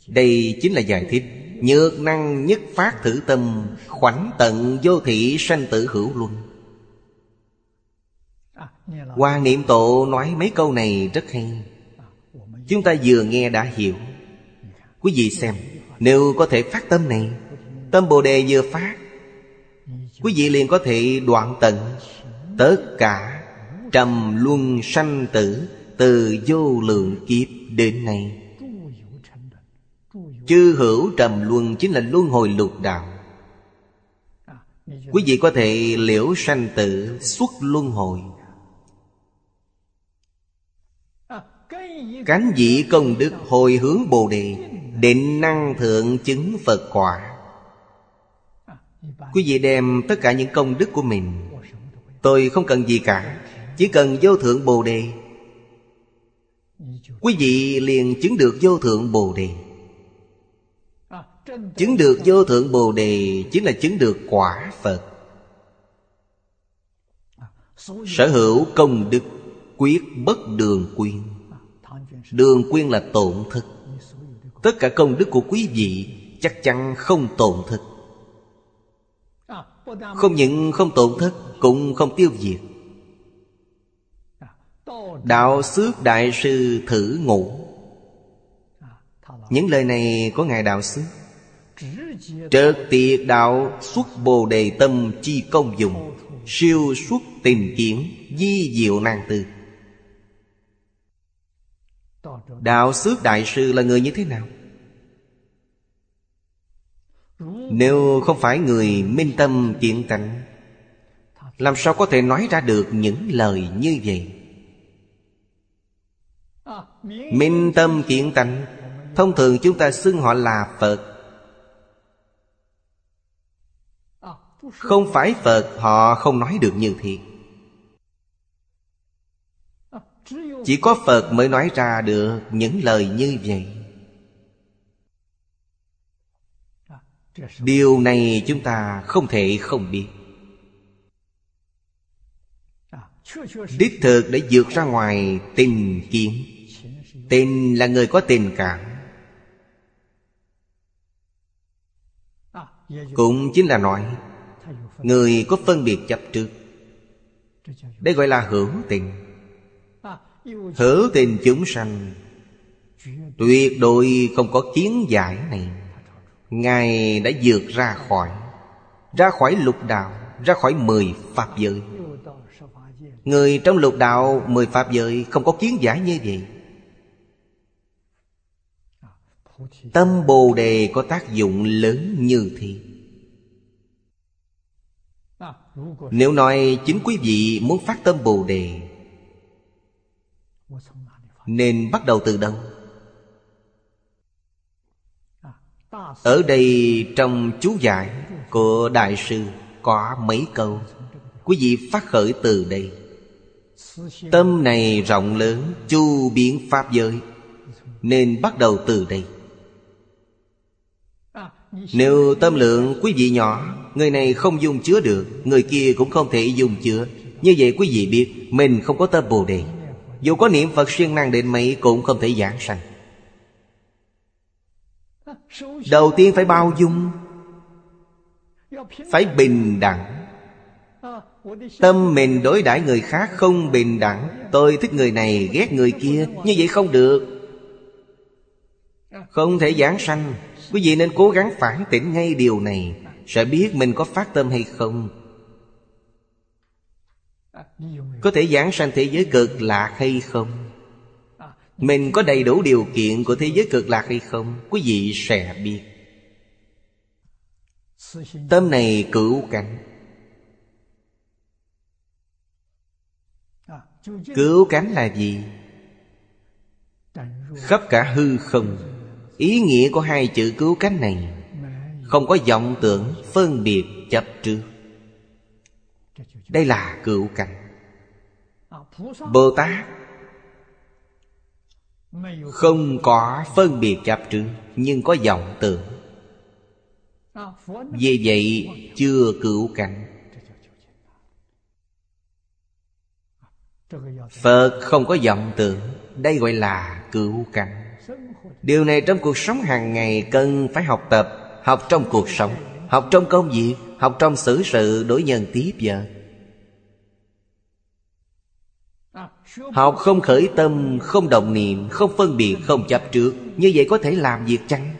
Speaker 1: Đây chính là giải thích Nhược năng nhất phát thử tâm, Khoảnh tận vô thị sanh tử hữu luân. Hoàng Niệm Tổ nói mấy câu này rất hay. Chúng ta vừa nghe đã hiểu. Quý vị xem, Nếu có thể phát tâm này, Tâm Bồ Đề vừa phát, Quý vị liền có thể đoạn tận Tất cả Trầm luân sanh tử Từ vô lượng kiếp đến nay. Chư hữu trầm luân Chính là luân hồi lục đạo. Quý vị có thể liễu sanh tử Xuất luân hồi. Cánh dĩ công đức hồi hướng Bồ Đề, Định năng thượng chứng Phật quả. Quý vị đem tất cả những công đức của mình, Tôi không cần gì cả, Chỉ cần vô thượng Bồ Đề. Quý vị liền chứng được vô thượng Bồ Đề. Chứng được vô thượng Bồ Đề Chính là chứng được quả Phật. Sở hữu công đức Quyết bất đường quyên. Đường quyên là tổn thức Tất cả công đức của quý vị Chắc chắn không tổn thức Không những không tổn thức Cũng không tiêu diệt. Đạo Xước Đại Sư thử ngủ Những lời này có Ngài Đạo Xước Trợt tiệt đạo xuất bồ đề tâm chi công dụng, Siêu xuất tìm kiếm, Di diệu năng tư Đạo xước đại sư là người như thế nào? Nếu không phải người minh tâm kiện tánh Làm sao có thể nói ra được những lời như vậy? Minh tâm kiện tánh Thông thường chúng ta xưng họ là Phật Không phải Phật, họ không nói được như thế Chỉ có Phật mới nói ra được những lời như vậy. Điều này chúng ta không thể không biết. Đích thực để vượt ra ngoài tình kiến. Tình là người có tình cảm. Cũng chính là nói Người có phân biệt chấp trước. Đây gọi là hữu tình. Hữu tình chúng sanh. Tuyệt đối không có kiến giải này. Ngài đã vượt ra khỏi. Ra khỏi lục đạo, Ra khỏi mười pháp giới. Người trong lục đạo, mười pháp giới Không có kiến giải như vậy. Tâm Bồ Đề có tác dụng lớn như thế. Nếu nói chính quý vị muốn phát tâm Bồ Đề, Nên bắt đầu từ đâu? Ở đây trong chú giải của Đại sư có mấy câu? Quý vị phát khởi từ đây. Tâm này rộng lớn, chu biến Pháp giới, Nên bắt đầu từ đây. Nếu tâm lượng quý vị nhỏ Người này không dung chứa được, Người kia cũng không thể dung chứa. Như vậy quý vị biết, Mình không có tâm Bồ Đề. Dù có niệm Phật siêng năng đến mấy Cũng không thể giảng sanh. Đầu tiên phải bao dung, Phải bình đẳng. Tâm mình đối đãi người khác không bình đẳng. Tôi thích người này, ghét người kia, Như vậy không được. Không thể giảng sanh. Quý vị nên cố gắng phản tỉnh ngay điều này. Sẽ biết mình có phát tâm hay không. Có thể giảng sanh thế giới cực lạc hay không? Mình có đầy đủ điều kiện của thế giới cực lạc hay không? Quý vị sẽ biết. Tâm này cửu cảnh. Cứu cánh là gì? Khắp cả hư không. Ý nghĩa của hai chữ cứu cánh này không có vọng tưởng phân biệt chấp trước. Đây là cựu cảnh. Bồ Tát Không có phân biệt chấp trước, Nhưng có vọng tưởng. Vì vậy, chưa cựu cảnh. Phật không có vọng tưởng, Đây gọi là cựu cảnh. Điều này trong cuộc sống hàng ngày cần phải học tập. Học trong cuộc sống, Học trong công việc, Học trong xử sự đối nhân tiếp giờ Học không khởi tâm, Không động niệm, Không phân biệt, Không chấp trước. Như vậy có thể làm việc chăng?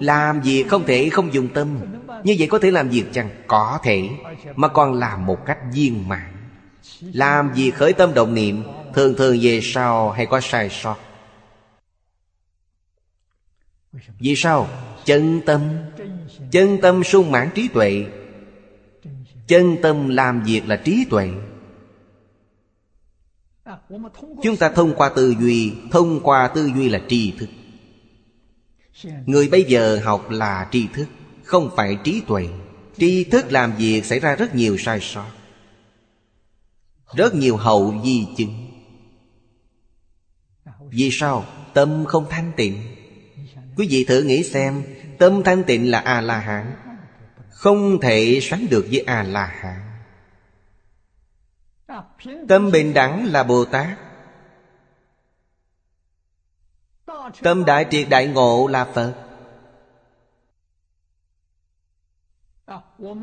Speaker 1: Làm việc không thể không dùng tâm. Như vậy có thể làm việc chăng? Có thể, Mà còn làm một cách viên mãn. Làm gì khởi tâm động niệm, Thường thường về sau hay có sai sót. Vì sao? Chân tâm. Chân tâm sung mãn trí tuệ. Chân tâm làm việc là trí tuệ. Chúng ta thông qua tư duy, Thông qua tư duy là tri thức. Người bây giờ học là tri thức, Không phải trí tuệ. Tri thức làm việc xảy ra rất nhiều sai sót. Rất nhiều hậu di chứng. Vì sao? Tâm không thanh tịnh. Quý vị thử nghĩ xem, Tâm thanh tịnh là A-la-hán, Không thể sánh được với A-la-hán. Tâm bình đẳng là Bồ Tát Tâm đại triệt đại ngộ là Phật.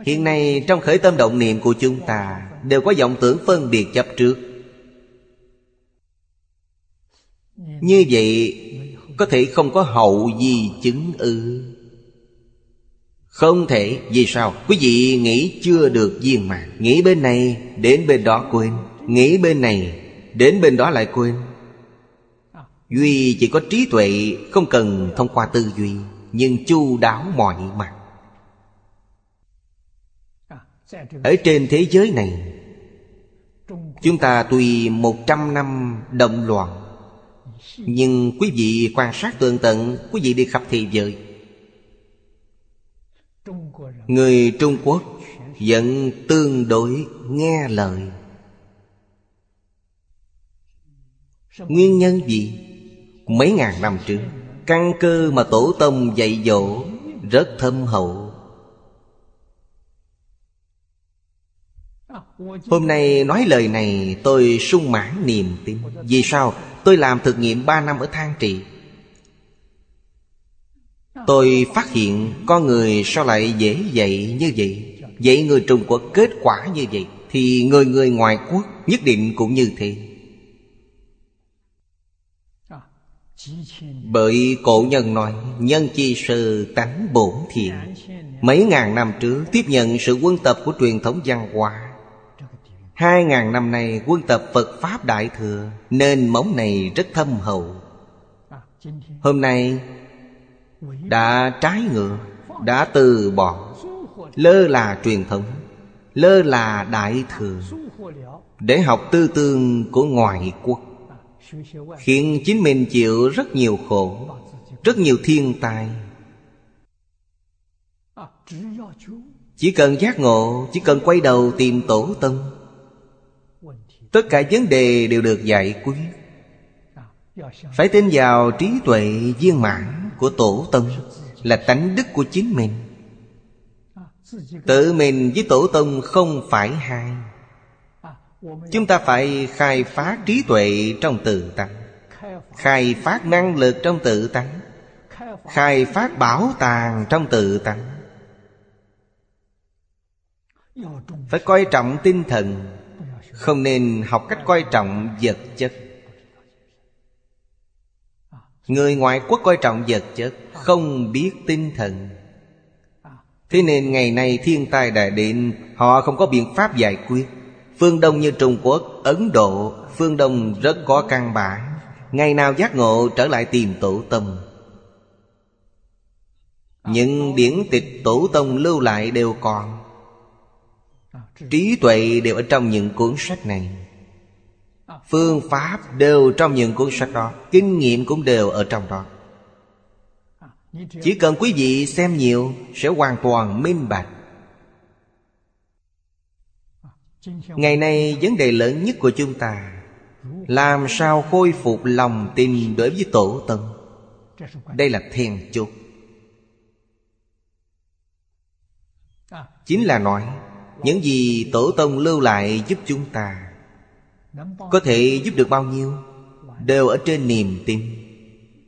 Speaker 1: Hiện nay, trong khởi tâm động niệm của chúng ta, Đều có vọng tưởng phân biệt chấp trước. Như vậy có thể không có hậu di chứng ư? Không thể, Vì sao? Quý vị nghĩ chưa được viên mãn, Nghĩ bên này, đến bên đó quên, Nghĩ bên này, đến bên đó lại quên. Duy chỉ có trí tuệ, Không cần thông qua tư duy, Nhưng chu đáo mọi mặt. Ở trên thế giới này, Chúng ta tùy một trăm năm động loạn nhưng quý vị quan sát tường tận, Quý vị đi khắp thị giới Người Trung Quốc vẫn tương đối nghe lời Nguyên nhân gì? Mấy ngàn năm trước, Căn cơ mà tổ tông dạy dỗ Rất thâm hậu Hôm nay nói lời này, tôi sung mãn niềm tin Vì sao? Tôi làm thực nghiệm 3 năm ở Thang Trị Tôi phát hiện con người sao lại dễ dạy như vậy? Dạy người Trung Quốc kết quả như vậy Thì người người ngoại quốc nhất định cũng như thế. Bởi cổ nhân nói, Nhân chi sư tánh bổn thiện. Mấy ngàn năm trước Tiếp nhận sự quân tập của truyền thống văn hóa Hai ngàn năm nay quân tập Phật Pháp Đại Thừa Nên móng này rất thâm hậu. Hôm nay Đã trái ngược Đã từ bỏ. Lơ là truyền thống Lơ là đại thừa. Để học tư tương của ngoại quốc Khiến chính mình chịu rất nhiều khổ Rất nhiều thiên tai. Chỉ cần giác ngộ Chỉ cần quay đầu tìm tổ tông Tất cả vấn đề đều được giải quyết. Phải tin vào trí tuệ viên mãn của tổ tông Là tánh đức của chính mình. Tự mình với tổ tông không phải hai. Chúng ta phải khai phát trí tuệ trong tự tánh, Khai phát năng lực trong tự tánh, Khai phát bảo tàng trong tự tánh. Phải coi trọng tinh thần không nên học cách coi trọng vật chất. Người ngoại quốc coi trọng vật chất Không biết tinh thần. Thế nên ngày nay thiên tai đại định Họ không có biện pháp giải quyết. Phương Đông như Trung Quốc, Ấn Độ Phương Đông rất có căn bản. Ngày nào giác ngộ trở lại tìm tổ tông. Những điển tịch tổ tông lưu lại đều còn. Trí tuệ đều ở trong những cuốn sách này. Phương pháp đều trong những cuốn sách đó. Kinh nghiệm cũng đều ở trong đó. Chỉ cần quý vị xem nhiều, Sẽ hoàn toàn minh bạch. Ngày nay, vấn đề lớn nhất của chúng ta, Làm sao khôi phục lòng tin đối với tổ tông? Đây là thiền chục Chính là nói những gì tổ tông lưu lại giúp chúng ta Có thể giúp được bao nhiêu Đều ở trên niềm tin.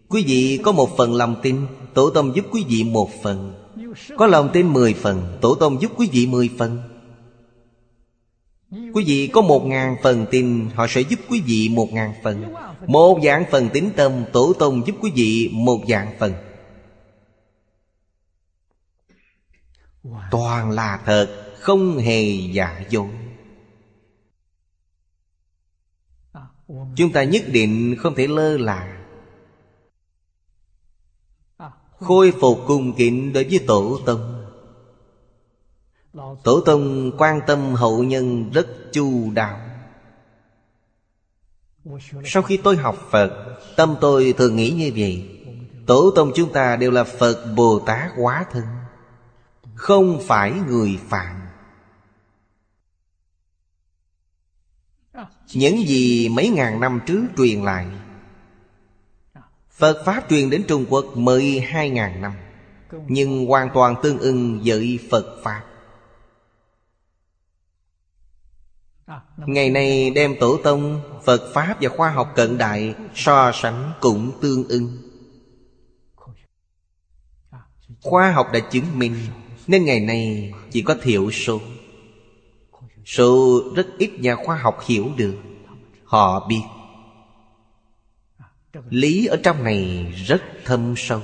Speaker 1: Quý vị có một phần lòng tin, Tổ tông giúp quý vị một phần. Có lòng tin mười phần, Tổ tông giúp quý vị mười phần. Quý vị có một ngàn phần tin, Họ sẽ giúp quý vị một ngàn phần. Một dạng phần tín tâm, Tổ tông giúp quý vị một dạng phần. Toàn là thật. Không hề giả dối. Chúng ta nhất định không thể lơ là. Khôi phục cung kính đối với Tổ Tông. Tổ tông quan tâm hậu nhân rất chu đáo. Sau khi tôi học Phật, Tâm tôi thường nghĩ như vậy. Tổ tông chúng ta đều là Phật Bồ Tát hóa thân, Không phải người phạm Những gì mấy ngàn năm trước truyền lại. Phật Pháp truyền đến Trung Quốc mới hai ngàn năm, Nhưng hoàn toàn tương ưng với Phật Pháp. Ngày nay đem tổ tông, Phật Pháp và khoa học cận đại So sánh cũng tương ưng. Khoa học đã chứng minh Nên ngày nay chỉ có thiểu số. Số rất ít nhà khoa học hiểu được. Họ biết. Lý ở trong này rất thâm sâu.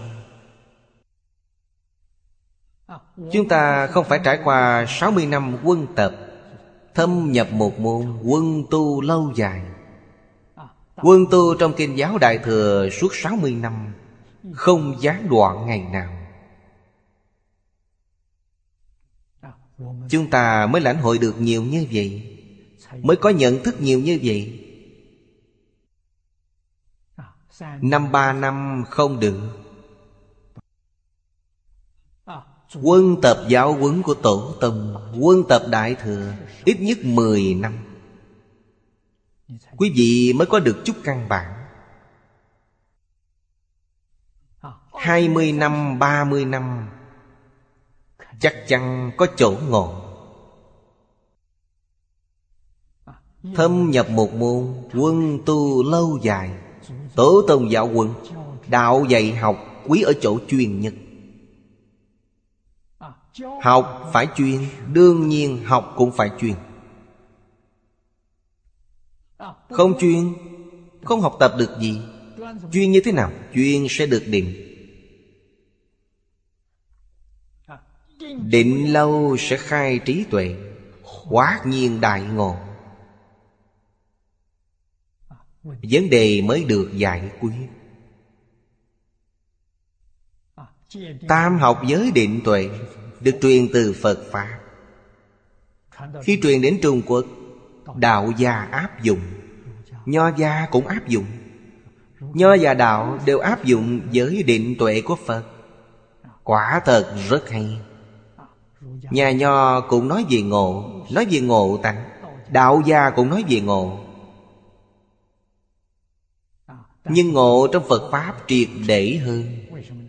Speaker 1: Chúng ta không phải trải qua 60 năm quân tập, Thâm nhập một môn quân tu lâu dài. Quân tu trong kinh giáo Đại Thừa suốt 60 năm, Không gián đoạn ngày nào. Chúng ta mới lãnh hội được nhiều như vậy Mới có nhận thức nhiều như vậy. Năm ba năm không được. Quân tập giáo huấn của Tổ Tông Quân tập Đại Thừa Ít nhất 10 năm. Quý vị mới có được chút căn bản. 20 năm, 30 năm Chắc chắn có chỗ ngộ Thâm nhập một môn, Quân tu lâu dài. Tổ tông giáo quân Đạo dạy học quý ở chỗ chuyên nhất. Học phải chuyên, Đương nhiên học cũng phải chuyên. Không chuyên, Không học tập được gì. Chuyên như thế nào? Chuyên sẽ được định Định lâu sẽ khai trí tuệ Quá nhiên đại ngộ. Vấn đề mới được giải quyết. Tam học giới định tuệ Được truyền từ Phật Pháp. Khi truyền đến Trung Quốc, Đạo gia áp dụng, Nho gia cũng áp dụng. Nho và đạo đều áp dụng giới định tuệ của Phật. Quả thật rất hay. Nhà nho cũng nói về ngộ Nói về ngộ tăng Đạo gia cũng nói về ngộ. Nhưng ngộ trong Phật Pháp triệt để hơn.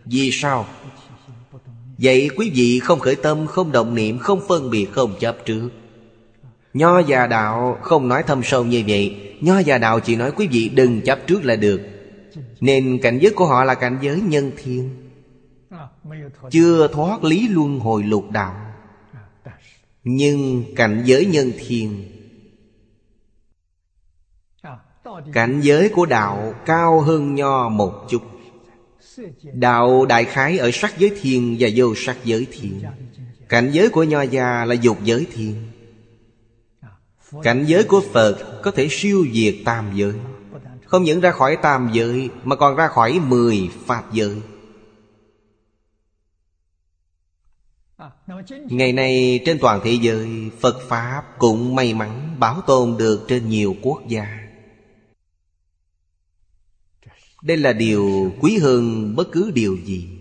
Speaker 1: Vì sao? Vậy quý vị không khởi tâm, không động niệm, không phân biệt, không chấp trước. Nho và đạo không nói thâm sâu như vậy. Nho và đạo chỉ nói quý vị đừng chấp trước là được. Nên cảnh giới của họ là cảnh giới nhân thiên. Chưa thoát lý luân hồi lục đạo. Nhưng cảnh giới nhân thiên Cảnh giới của đạo cao hơn nho một chút. Đạo đại khái ở sắc giới thiên và vô sắc giới thiên Cảnh giới của nho già là dục giới thiên Cảnh giới của Phật có thể siêu diệt tam giới. Không những ra khỏi tam giới, Mà còn ra khỏi mười pháp giới. Ngày nay trên toàn thế giới Phật Pháp cũng may mắn bảo tồn được trên nhiều quốc gia. Đây là điều quý hơn bất cứ điều gì.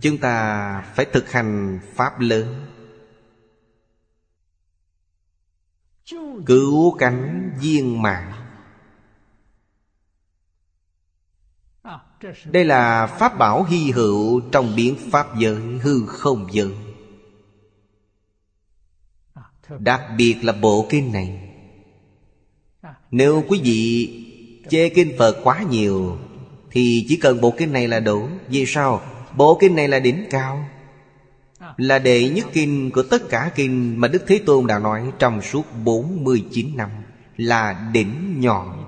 Speaker 1: Chúng ta phải thực hành Pháp lớn. Cứu cánh viên mạng Đây là pháp bảo hy hữu trong biến pháp giới hư không giới. Đặc biệt là bộ kinh này. Nếu quý vị chê kinh Phật quá nhiều, Thì chỉ cần bộ kinh này là đủ. Vì sao? Bộ kinh này là đỉnh cao, Là đệ nhất kinh của tất cả kinh Mà Đức Thế Tôn đã nói trong suốt 49 năm Là đỉnh nhọn.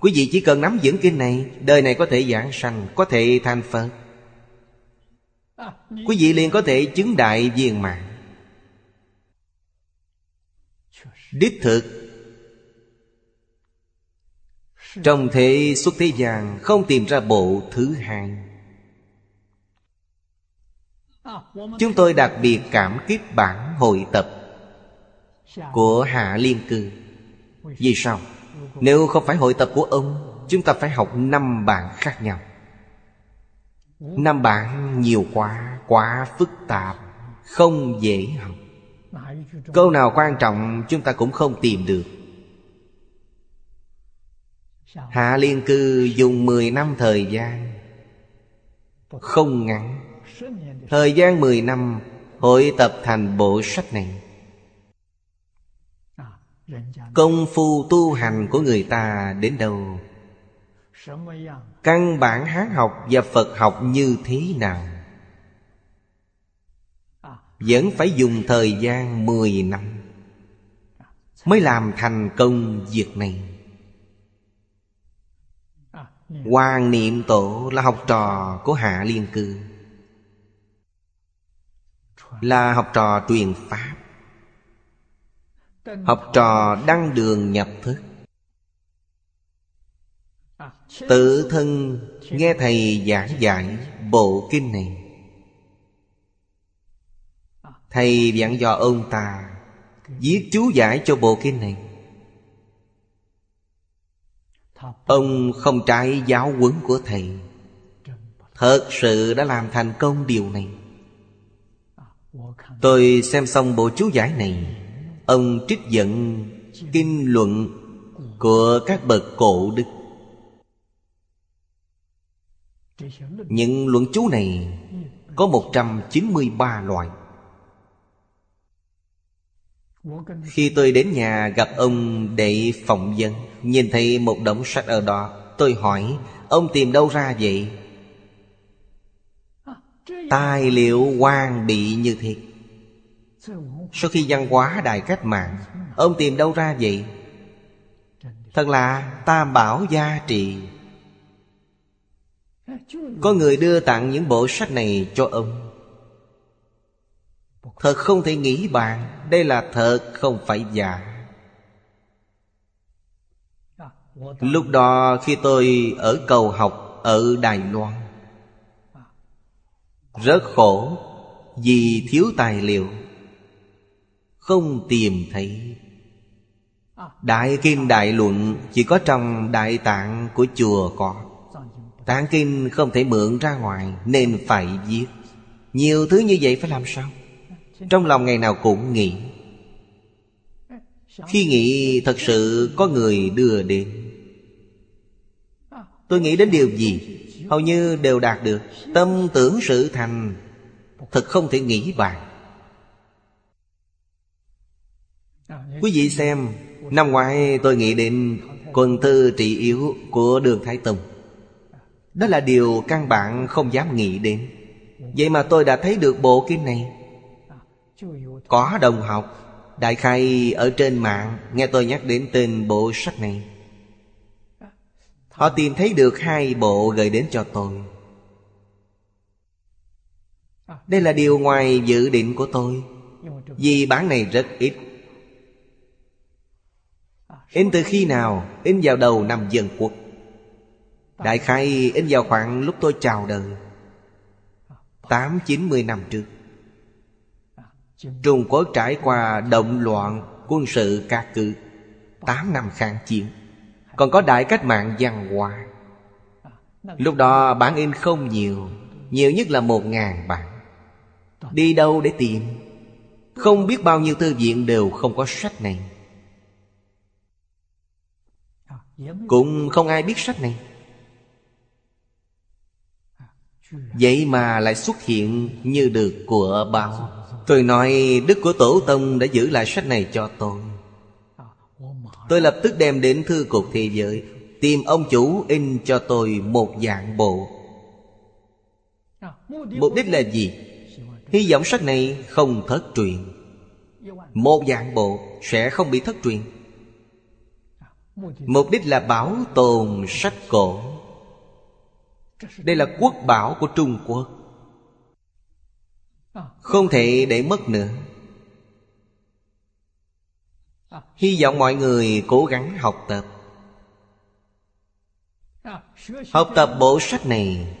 Speaker 1: Quý vị chỉ cần nắm vững kinh này, Đời này có thể giảng sanh, Có thể thành Phật. Quý vị liền có thể chứng đại viên mạng Đích thực, Trong thế xuất thế gian Không tìm ra bộ thứ hai. Chúng tôi đặc biệt cảm kích bản hội tập Của Hạ Liên Cư. Vì sao? Nếu không phải hội tập của ông, Chúng ta phải học năm bạn khác nhau. Năm bạn nhiều quá Quá phức tạp, Không dễ học. Câu nào quan trọng, chúng ta cũng không tìm được. Hạ Liên Cư dùng 10 năm thời gian. Không ngắn. Thời gian 10 năm, Hội tập thành bộ sách này. Công phu tu hành của người ta đến đâu? Căn bản Hán học và Phật học như thế nào? Vẫn phải dùng thời gian 10 năm Mới làm thành công việc này. Hoàng Niệm Tổ là học trò của Hạ Liên Cư. Là học trò truyền Pháp Học trò đăng đường nhập thức. Tự thân nghe Thầy giảng giải bộ kinh này. Thầy dặn dò ông ta Viết chú giải cho bộ kinh này. Ông không trái giáo huấn của Thầy. Thật sự đã làm thành công điều này. Tôi xem xong bộ chú giải này. Ông trích dẫn kinh luận của các bậc cổ đức. Những luận chú này có 193 loại. Khi tôi đến nhà gặp ông để phỏng vấn, Nhìn thấy một đống sách ở đó, Tôi hỏi, Ông tìm đâu ra vậy? Tài liệu quan bị như thế? Sau khi văn hóa đại cách mạng, Ông tìm đâu ra vậy? Thật là tam bảo gia trị Có người đưa tặng những bộ sách này cho ông. Thật không thể nghĩ bạn Đây là thật không phải giả. Lúc đó khi tôi ở cầu học ở Đài Loan, Rất khổ Vì thiếu tài liệu. Không tìm thấy. Đại Kinh Đại Luận Chỉ có trong Đại Tạng của chùa có. Tạng Kinh không thể mượn ra ngoài Nên phải viết. Nhiều thứ như vậy phải làm sao? Trong lòng ngày nào cũng nghĩ. Khi nghĩ, thật sự có người đưa đến. Tôi nghĩ đến điều gì? Hầu như đều đạt được. Tâm tưởng sự thành. Thật không thể nghĩ bàn Quý vị xem, Năm ngoái tôi nghĩ đến Quân thư trị yếu của Đường Thái Tông Đó là điều căn bản không dám nghĩ đến. Vậy mà tôi đã thấy được bộ kinh này. Có đồng học, Đại khai ở trên mạng, Nghe tôi nhắc đến tên bộ sách này. Họ tìm thấy được hai bộ gửi đến cho tôi. Đây là điều ngoài dự định của tôi, Vì bản này rất ít. In từ khi nào? In vào đầu năm dân quốc. Đại khai in vào khoảng lúc tôi chào đời. Tám, chín mươi năm trước. Trung Quốc trải qua động loạn quân sự ca cự Tám năm kháng chiến. Còn có đại cách mạng văn hóa. Lúc đó bản in không nhiều Nhiều nhất là một ngàn bản. Đi đâu để tìm? Không biết bao nhiêu thư viện đều không có sách này. Cũng không ai biết sách này. Vậy mà lại xuất hiện như được của bao. Tôi nói, Đức của Tổ Tông đã giữ lại sách này cho tôi. Tôi lập tức đem đến thư cục thế giới, Tìm ông chủ in cho tôi một dạng bộ. Mục đích là gì? Hy vọng sách này không thất truyền. Một dạng bộ sẽ không bị thất truyền. Mục đích là bảo tồn sách cổ. Đây là quốc bảo của Trung Quốc. Không thể để mất nữa. Hy vọng mọi người cố gắng học tập. Học tập bộ sách này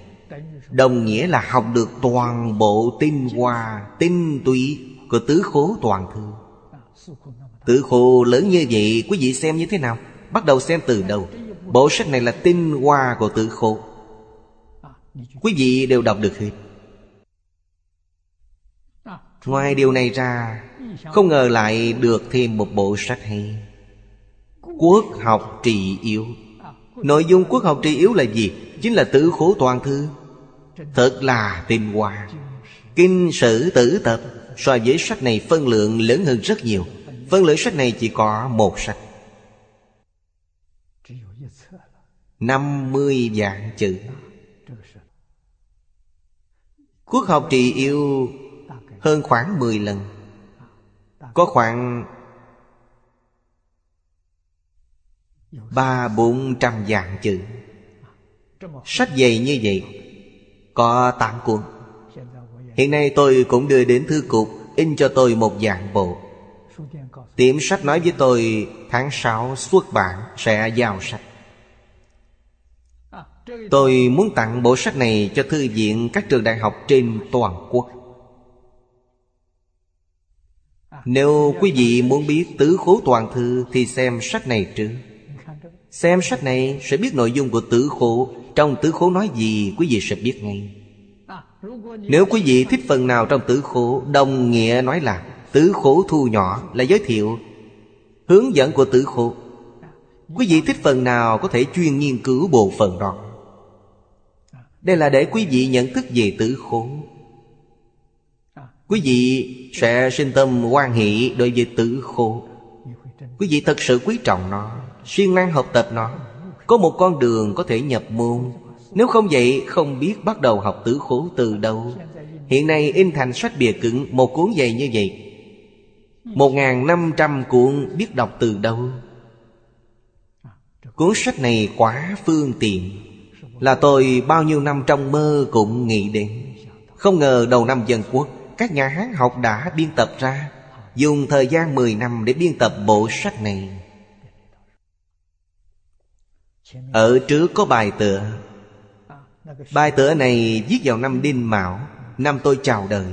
Speaker 1: Đồng nghĩa là học được toàn bộ tinh hoa, Tinh túy của tứ khố toàn thư. Tứ khố lớn như vậy, Quý vị xem như thế nào? Bắt đầu xem từ đầu. Bộ sách này là tinh hoa của tử khổ Quý vị đều đọc được hết. Ngoài điều này ra, Không ngờ lại được thêm một bộ sách hay. Quốc học trị yếu. Nội dung quốc học trị yếu là gì? Chính là tử khổ toàn thư. Thật là tinh hoa. Kinh sử tử tập. So với sách này, phân lượng lớn hơn rất nhiều. Phân lượng sách này chỉ có một sách. 50 vạn chữ. Quốc học trì yêu hơn khoảng 10 lần. Có khoảng Ba bốn trăm vạn chữ. Sách dày như vậy, Có tám cuốn. Hiện nay tôi cũng đưa đến thư cục, In cho tôi một dạng bộ. Tiệm sách nói với tôi, Tháng 6 xuất bản sẽ giao sách. Tôi muốn tặng bộ sách này cho thư viện các trường đại học trên toàn quốc. Nếu quý vị muốn biết tứ khố toàn thư Thì xem sách này trước. Xem sách này sẽ biết nội dung của tứ khố. Trong tứ khố nói gì, quý vị sẽ biết ngay. Nếu quý vị thích phần nào trong tứ khố, Đồng nghĩa nói là Tứ khố thu nhỏ là giới thiệu Hướng dẫn của tứ khố. Quý vị thích phần nào có thể chuyên nghiên cứu bộ phận đó đây là để quý vị nhận thức về tử khổ. Quý vị sẽ sinh tâm quan hệ đối với tử khổ. Quý vị thật sự quý trọng nó, siêng năng học tập nó. Có một con đường có thể nhập môn. Nếu không vậy, không biết bắt đầu học tử khổ từ đâu. Hiện nay in thành sách bìa cứng, Một cuốn dày như vậy. Một ngàn năm trăm cuốn biết đọc từ đâu. Cuốn sách này quá phương tiện là tôi bao nhiêu năm trong mơ cũng nghĩ đến. Không ngờ đầu năm dân quốc, Các nhà Hán học đã biên tập ra, Dùng thời gian 10 năm để biên tập bộ sách này. Ở trước có bài tựa. Bài tựa này viết vào năm Đinh Mão, Năm tôi chào đời.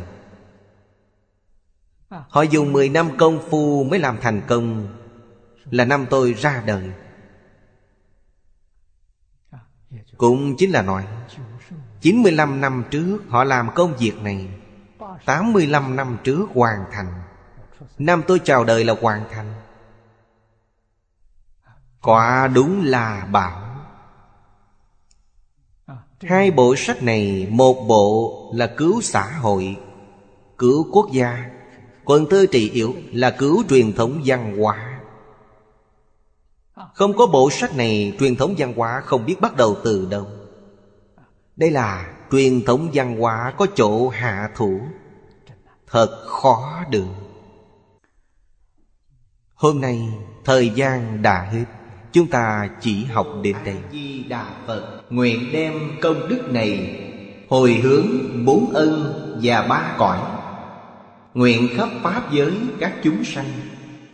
Speaker 1: Họ dùng 10 năm công phu mới làm thành công, Là năm tôi ra đời. Cũng chính là nói 95 năm trước họ làm công việc này 85 năm trước hoàn thành. Năm tôi chào đời là hoàn thành. Quả đúng là bảo. Hai bộ sách này, Một bộ là cứu xã hội, Cứu quốc gia, Còn thơ trị yếu là cứu truyền thống văn hóa. Không có bộ sách này, Truyền thống văn hóa không biết bắt đầu từ đâu. Đây là truyền thống văn hóa có chỗ hạ thủ. Thật khó được. Hôm nay, thời gian đã hết. Chúng ta chỉ học đến đây. Di Đà Phật Nguyện đem công đức này Hồi hướng bốn ân và ba cõi. Nguyện khắp Pháp giới các chúng sanh.